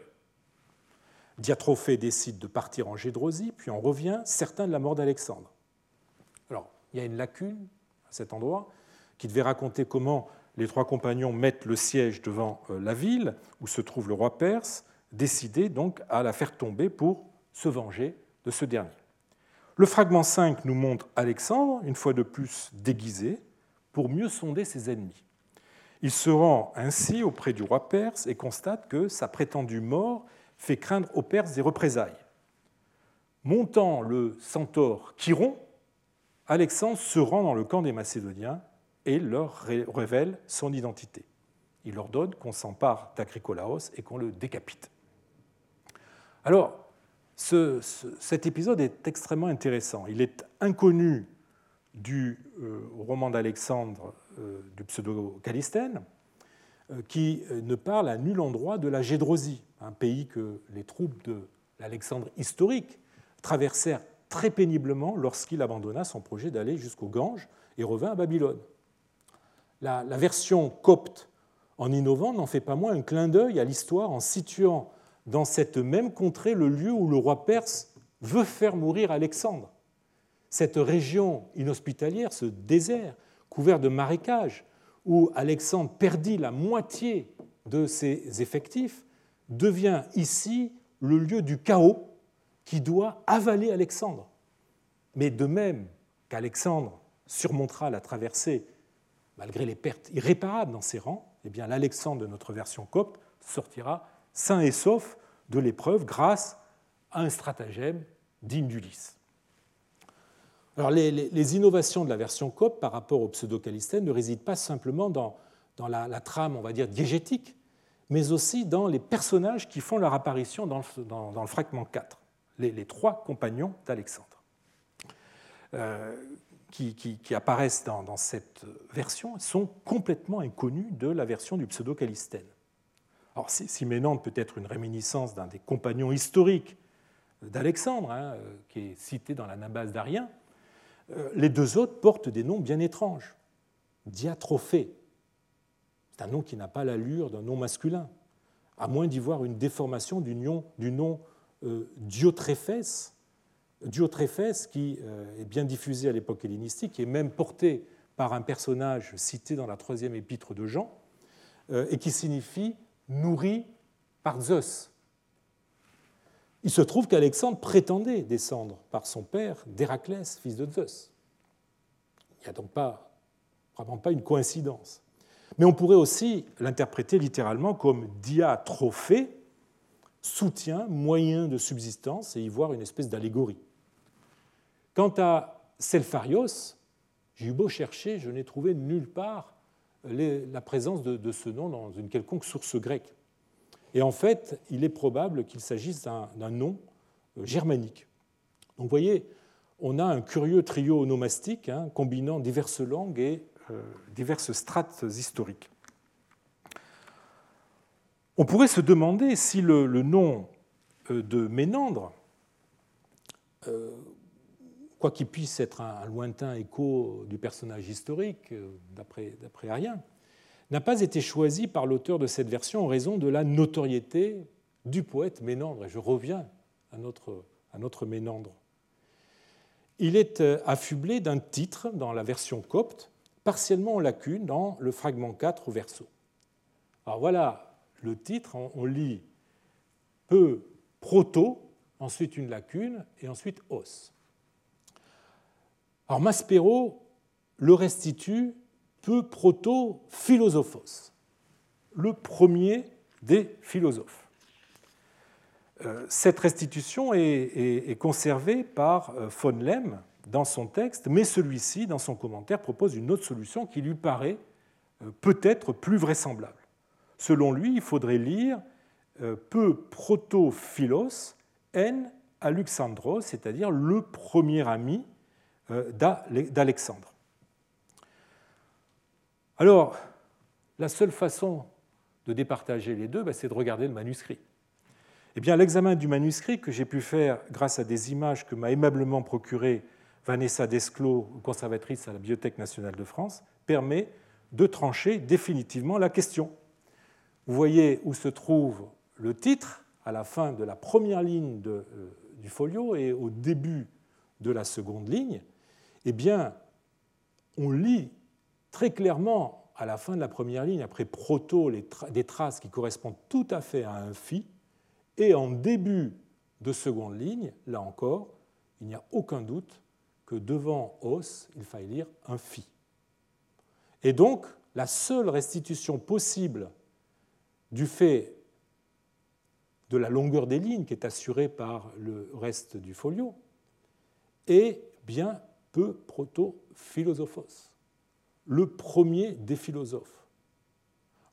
Diatrophée décide de partir en Gédrosie, puis on revient, certain de la mort d'Alexandre. Alors, il y a une lacune à cet endroit qui devait raconter comment les trois compagnons mettent le siège devant euh, la ville où se trouve le roi perse, décidé donc à la faire tomber pour se venger de ce dernier. Le fragment 5 nous montre Alexandre, une fois de plus déguisé, pour mieux sonder ses ennemis. Il se rend ainsi auprès du roi perse et constate que sa prétendue mort fait craindre aux Perses des représailles. Montant le centaure Chiron, Alexandre se rend dans le camp des Macédoniens et leur révèle son identité. Il leur donne qu'on s'empare d'Agricolaos et qu'on le décapite. Alors, cet épisode est extrêmement intéressant. Il est inconnu du euh, roman d'Alexandre euh, du pseudo-Calistène, euh, qui ne parle à nul endroit de la Gédrosie, un pays que les troupes de l'Alexandre historique traversèrent très péniblement lorsqu'il abandonna son projet d'aller jusqu'au Gange et revint à Babylone. La, version copte, en innovant, n'en fait pas moins un clin d'œil à l'histoire en situant dans cette même contrée le lieu où le roi perse veut faire mourir Alexandre cette région inhospitalière, ce désert couvert de marécages, où Alexandre perdit la moitié de ses effectifs, devient ici le lieu du chaos qui doit avaler Alexandre. Mais de même qu'Alexandre surmontera la traversée malgré les pertes irréparables dans ses rangs, eh l'Alexandre de notre version COP sortira sain et sauf de l'épreuve grâce à un stratagème digne d'Ulysse. Alors les, innovations de la version COP par rapport au pseudo-calistène ne résident pas simplement dans, la, trame, on va dire, diégétique, mais aussi dans les personnages qui font leur apparition dans le, fragment 4, les, trois compagnons d'Alexandre, euh, qui, apparaissent dans, cette version, sont complètement inconnus de la version du pseudo-calistène. Alors si Ménandre peut être une réminiscence d'un des compagnons historiques d'Alexandre, hein, qui est cité dans la Nabase d'Arien, euh, les deux autres portent des noms bien étranges. Diatrophée, c'est un nom qui n'a pas l'allure d'un nom masculin, à moins d'y voir une déformation du nom, du nom euh, Diotréphès qui euh, est bien diffusé à l'époque hellénistique et même porté par un personnage cité dans la troisième épître de Jean, et qui signifie nourri par Zeus. Il se trouve qu'Alexandre prétendait descendre par son père d'Héraclès, fils de Zeus. Il n'y a donc pas, vraiment pas une coïncidence. Mais on pourrait aussi l'interpréter littéralement comme diatrophée, soutien, moyen de subsistance, et y voir une espèce d'allégorie. Quant à Selpharios, j'ai eu beau chercher, je n'ai trouvé nulle part la présence de ce nom dans une quelconque source grecque. Et en fait, il est probable qu'il s'agisse d'un nom euh, germanique. Donc vous voyez, on a un curieux trio onomastique hein, combinant diverses langues et diverses strates historiques. On pourrait se demander si le, nom de Ménandre, quoi qu'il puisse être un, lointain écho du personnage historique, d'après Arien, n'a pas été choisi par l'auteur de cette version en raison de la notoriété du poète Ménandre. Et je reviens à notre, à notre Ménandre. Il est euh, affublé d'un titre dans la version copte, partiellement en lacune dans le fragment 4 au verso. Alors voilà le titre, on lit peu proto, ensuite une lacune et ensuite os. Alors Maspero le restitue peu proto-philosophos, le premier des philosophes. Euh, cette restitution est, conservée par euh, von Lem dans son texte, mais celui-ci, dans son commentaire, propose une autre solution qui lui paraît euh, peut-être plus vraisemblable. Selon lui, il faudrait lire peu proto-philos en Alexandros, c'est-à-dire le premier ami d'Alexandre. Alors, la seule façon de départager les deux, ben, c'est de regarder le manuscrit. Eh bien, l'examen du manuscrit que j'ai pu faire grâce à des images que m'a aimablement procuré Vanessa Desclos, conservatrice à la Bibliothèque nationale de France, permet de trancher définitivement la question. Vous voyez où se trouve le titre à la fin de la première ligne euh, du folio et au début de la seconde ligne. Eh bien, on lit très clairement à la fin de la première ligne, après proto, des traces qui correspondent tout à fait à un phi, et en début de seconde ligne, là encore, il n'y a aucun doute que devant os, il faille lire un phi. Et donc, la seule restitution possible du fait de la longueur des lignes qui est assurée par le reste du folio est bien peu proto-philosophos, le premier des philosophes.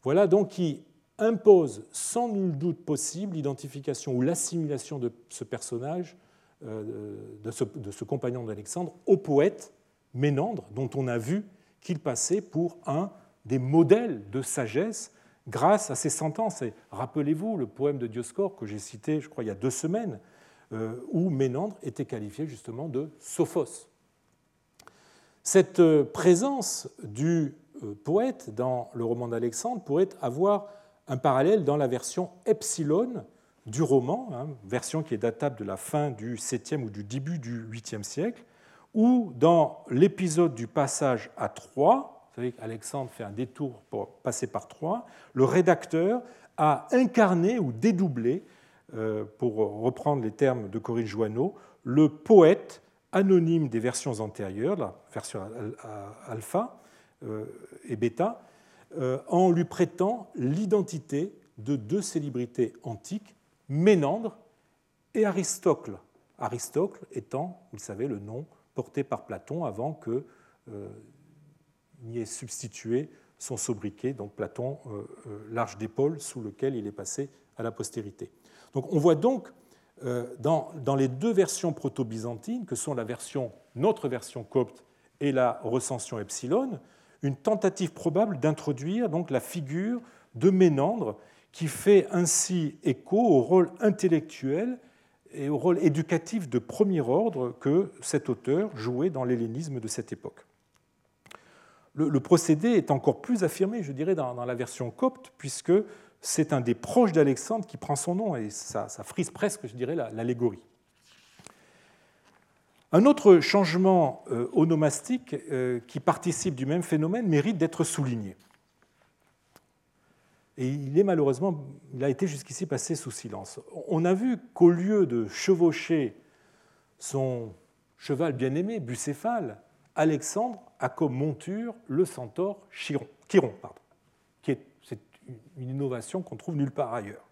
Voilà donc qui impose sans nul doute possible l'identification ou l'assimilation de ce personnage, euh, de ce, compagnon d'Alexandre, au poète Ménandre, dont on a vu qu'il passait pour un des modèles de sagesse grâce à ses sentences. Et rappelez-vous le poème de Dioscore que j'ai cité, je crois, il y a deux semaines, euh, où Ménandre était qualifié justement de sophos. Cette euh, présence du poète dans le roman d'Alexandre pourrait avoir un parallèle dans la version epsilon du roman, hein, version qui est datable de la fin du 7e ou du début du 8e siècle, ou dans l'épisode du passage à Troie, vous savez qu'Alexandre fait un détour pour passer par Troie, le rédacteur a incarné ou dédoublé, euh, pour reprendre les termes de Corinne Joanneau, le poète anonyme des versions antérieures, la version alpha euh, et bêta, euh, en lui prêtant l'identité de deux célébrités antiques, Ménandre et Aristocle. Aristocle étant, vous le savez, le nom porté par Platon avant que euh, n'y ait substitué son sobriquet, donc Platon, euh, l'arche d'épaule sous lequel il est passé à la postérité. Donc on voit donc dans, dans, les deux versions proto-byzantines, que sont la version, notre version copte et la recension epsilon, une tentative probable d'introduire donc la figure de Ménandre, qui fait ainsi écho au rôle intellectuel et au rôle éducatif de premier ordre que cet auteur jouait dans l'hellénisme de cette époque. Le, procédé est encore plus affirmé, je dirais, dans, la version copte, puisque c'est un des proches d'Alexandre qui prend son nom, et ça, frise presque, je dirais, l'allégorie. Un autre changement euh, onomastique euh, qui participe du même phénomène mérite d'être souligné. Et il est malheureusement, il a été jusqu'ici passé sous silence. On a vu qu'au lieu de chevaucher son cheval bien-aimé, Bucéphale, Alexandre a comme monture le centaure Chiron, une innovation qu'on trouve nulle part ailleurs.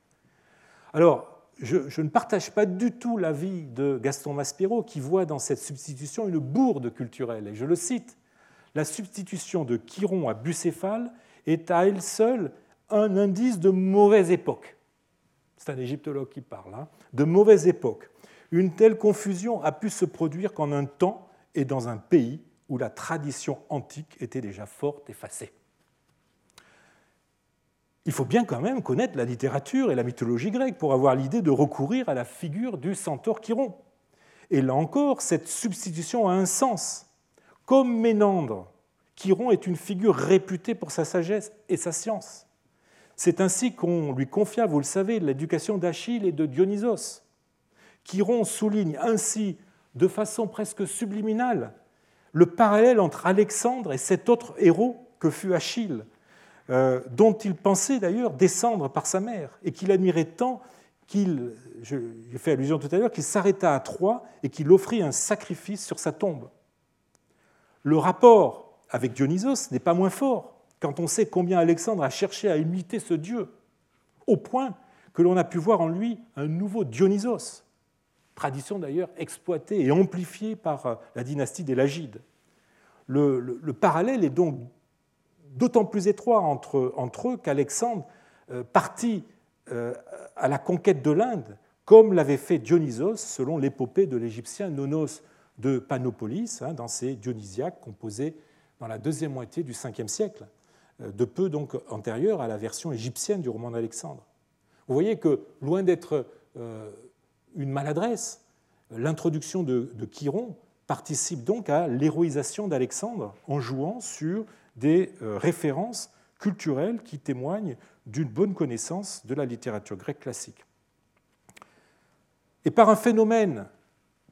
Alors, je, ne partage pas du tout l'avis de Gaston Maspero qui voit dans cette substitution une bourde culturelle. Et je le cite La substitution de Chiron à Bucéphale est à elle seule un indice de mauvaise époque. C'est un égyptologue qui parle, hein, de mauvaise époque. Une telle confusion a pu se produire qu'en un temps et dans un pays où la tradition antique était déjà forte effacée. Il faut bien quand même connaître la littérature et la mythologie grecque pour avoir l'idée de recourir à la figure du centaure Chiron. Et là encore, cette substitution a un sens. Comme Ménandre, Chiron est une figure réputée pour sa sagesse et sa science. C'est ainsi qu'on lui confia, vous le savez, l'éducation d'Achille et de Dionysos. Chiron souligne ainsi, de façon presque subliminale, le parallèle entre Alexandre et cet autre héros que fut Achille, euh, dont il pensait d'ailleurs descendre par sa mère, et qu'il admirait tant qu'il, j'ai fait allusion tout à l'heure, qu'il s'arrêta à Troie et qu'il offrit un sacrifice sur sa tombe. Le rapport avec Dionysos n'est pas moins fort quand on sait combien Alexandre a cherché à imiter ce dieu, au point que l'on a pu voir en lui un nouveau Dionysos, tradition d'ailleurs exploitée et amplifiée par euh, la dynastie des Lagides. Le, parallèle est donc d'autant plus étroit entre, eux qu'Alexandre euh, partit euh, à la conquête de l'Inde, comme l'avait fait Dionysos selon l'épopée de l'Égyptien Nonos de Panopolis, hein, dans ses Dionysiaques composés dans la deuxième moitié du 5e siècle, de peu donc antérieur à la version égyptienne du roman d'Alexandre. Vous voyez que, loin d'être une maladresse. L'introduction de, Chiron participe donc à l'héroïsation d'Alexandre en jouant sur des euh, références culturelles qui témoignent d'une bonne connaissance de la littérature grecque classique. Et par un phénomène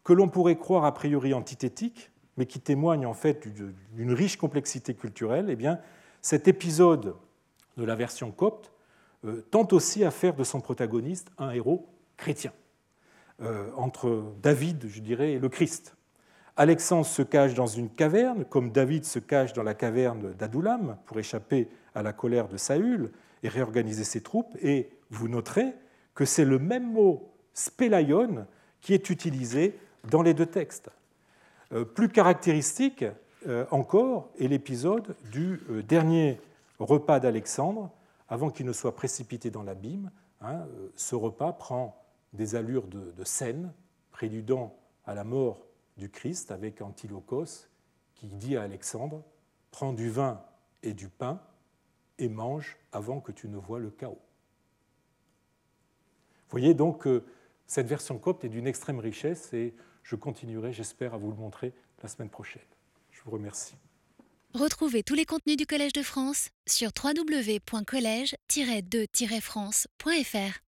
que l'on pourrait croire a priori antithétique, mais qui témoigne en fait d'une riche complexité culturelle, eh cet épisode de la version copte euh, tente aussi à faire de son protagoniste un héros chrétien. Euh, entre David, je dirais, et le Christ. Alexandre se cache dans une caverne, comme David se cache dans la caverne d'Adoulam pour échapper à la colère de Saül et réorganiser ses troupes. Et vous noterez que c'est le même mot spélaion qui est utilisé dans les deux textes. Euh, plus caractéristique euh, encore est l'épisode du dernier repas d'Alexandre, avant qu'il ne soit précipité dans l'abîme. Hein, ce repas prend des allures de, scène, préludant à la mort du Christ avec Antilochos qui dit à Alexandre Prends du vin et du pain et mange avant que tu ne vois le chaos. Vous voyez donc que cette version copte est d'une extrême richesse et je continuerai, j'espère, à vous le montrer la semaine prochaine. Je vous remercie. Retrouvez tous les contenus du Collège de France sur www.colège-2-france.fr.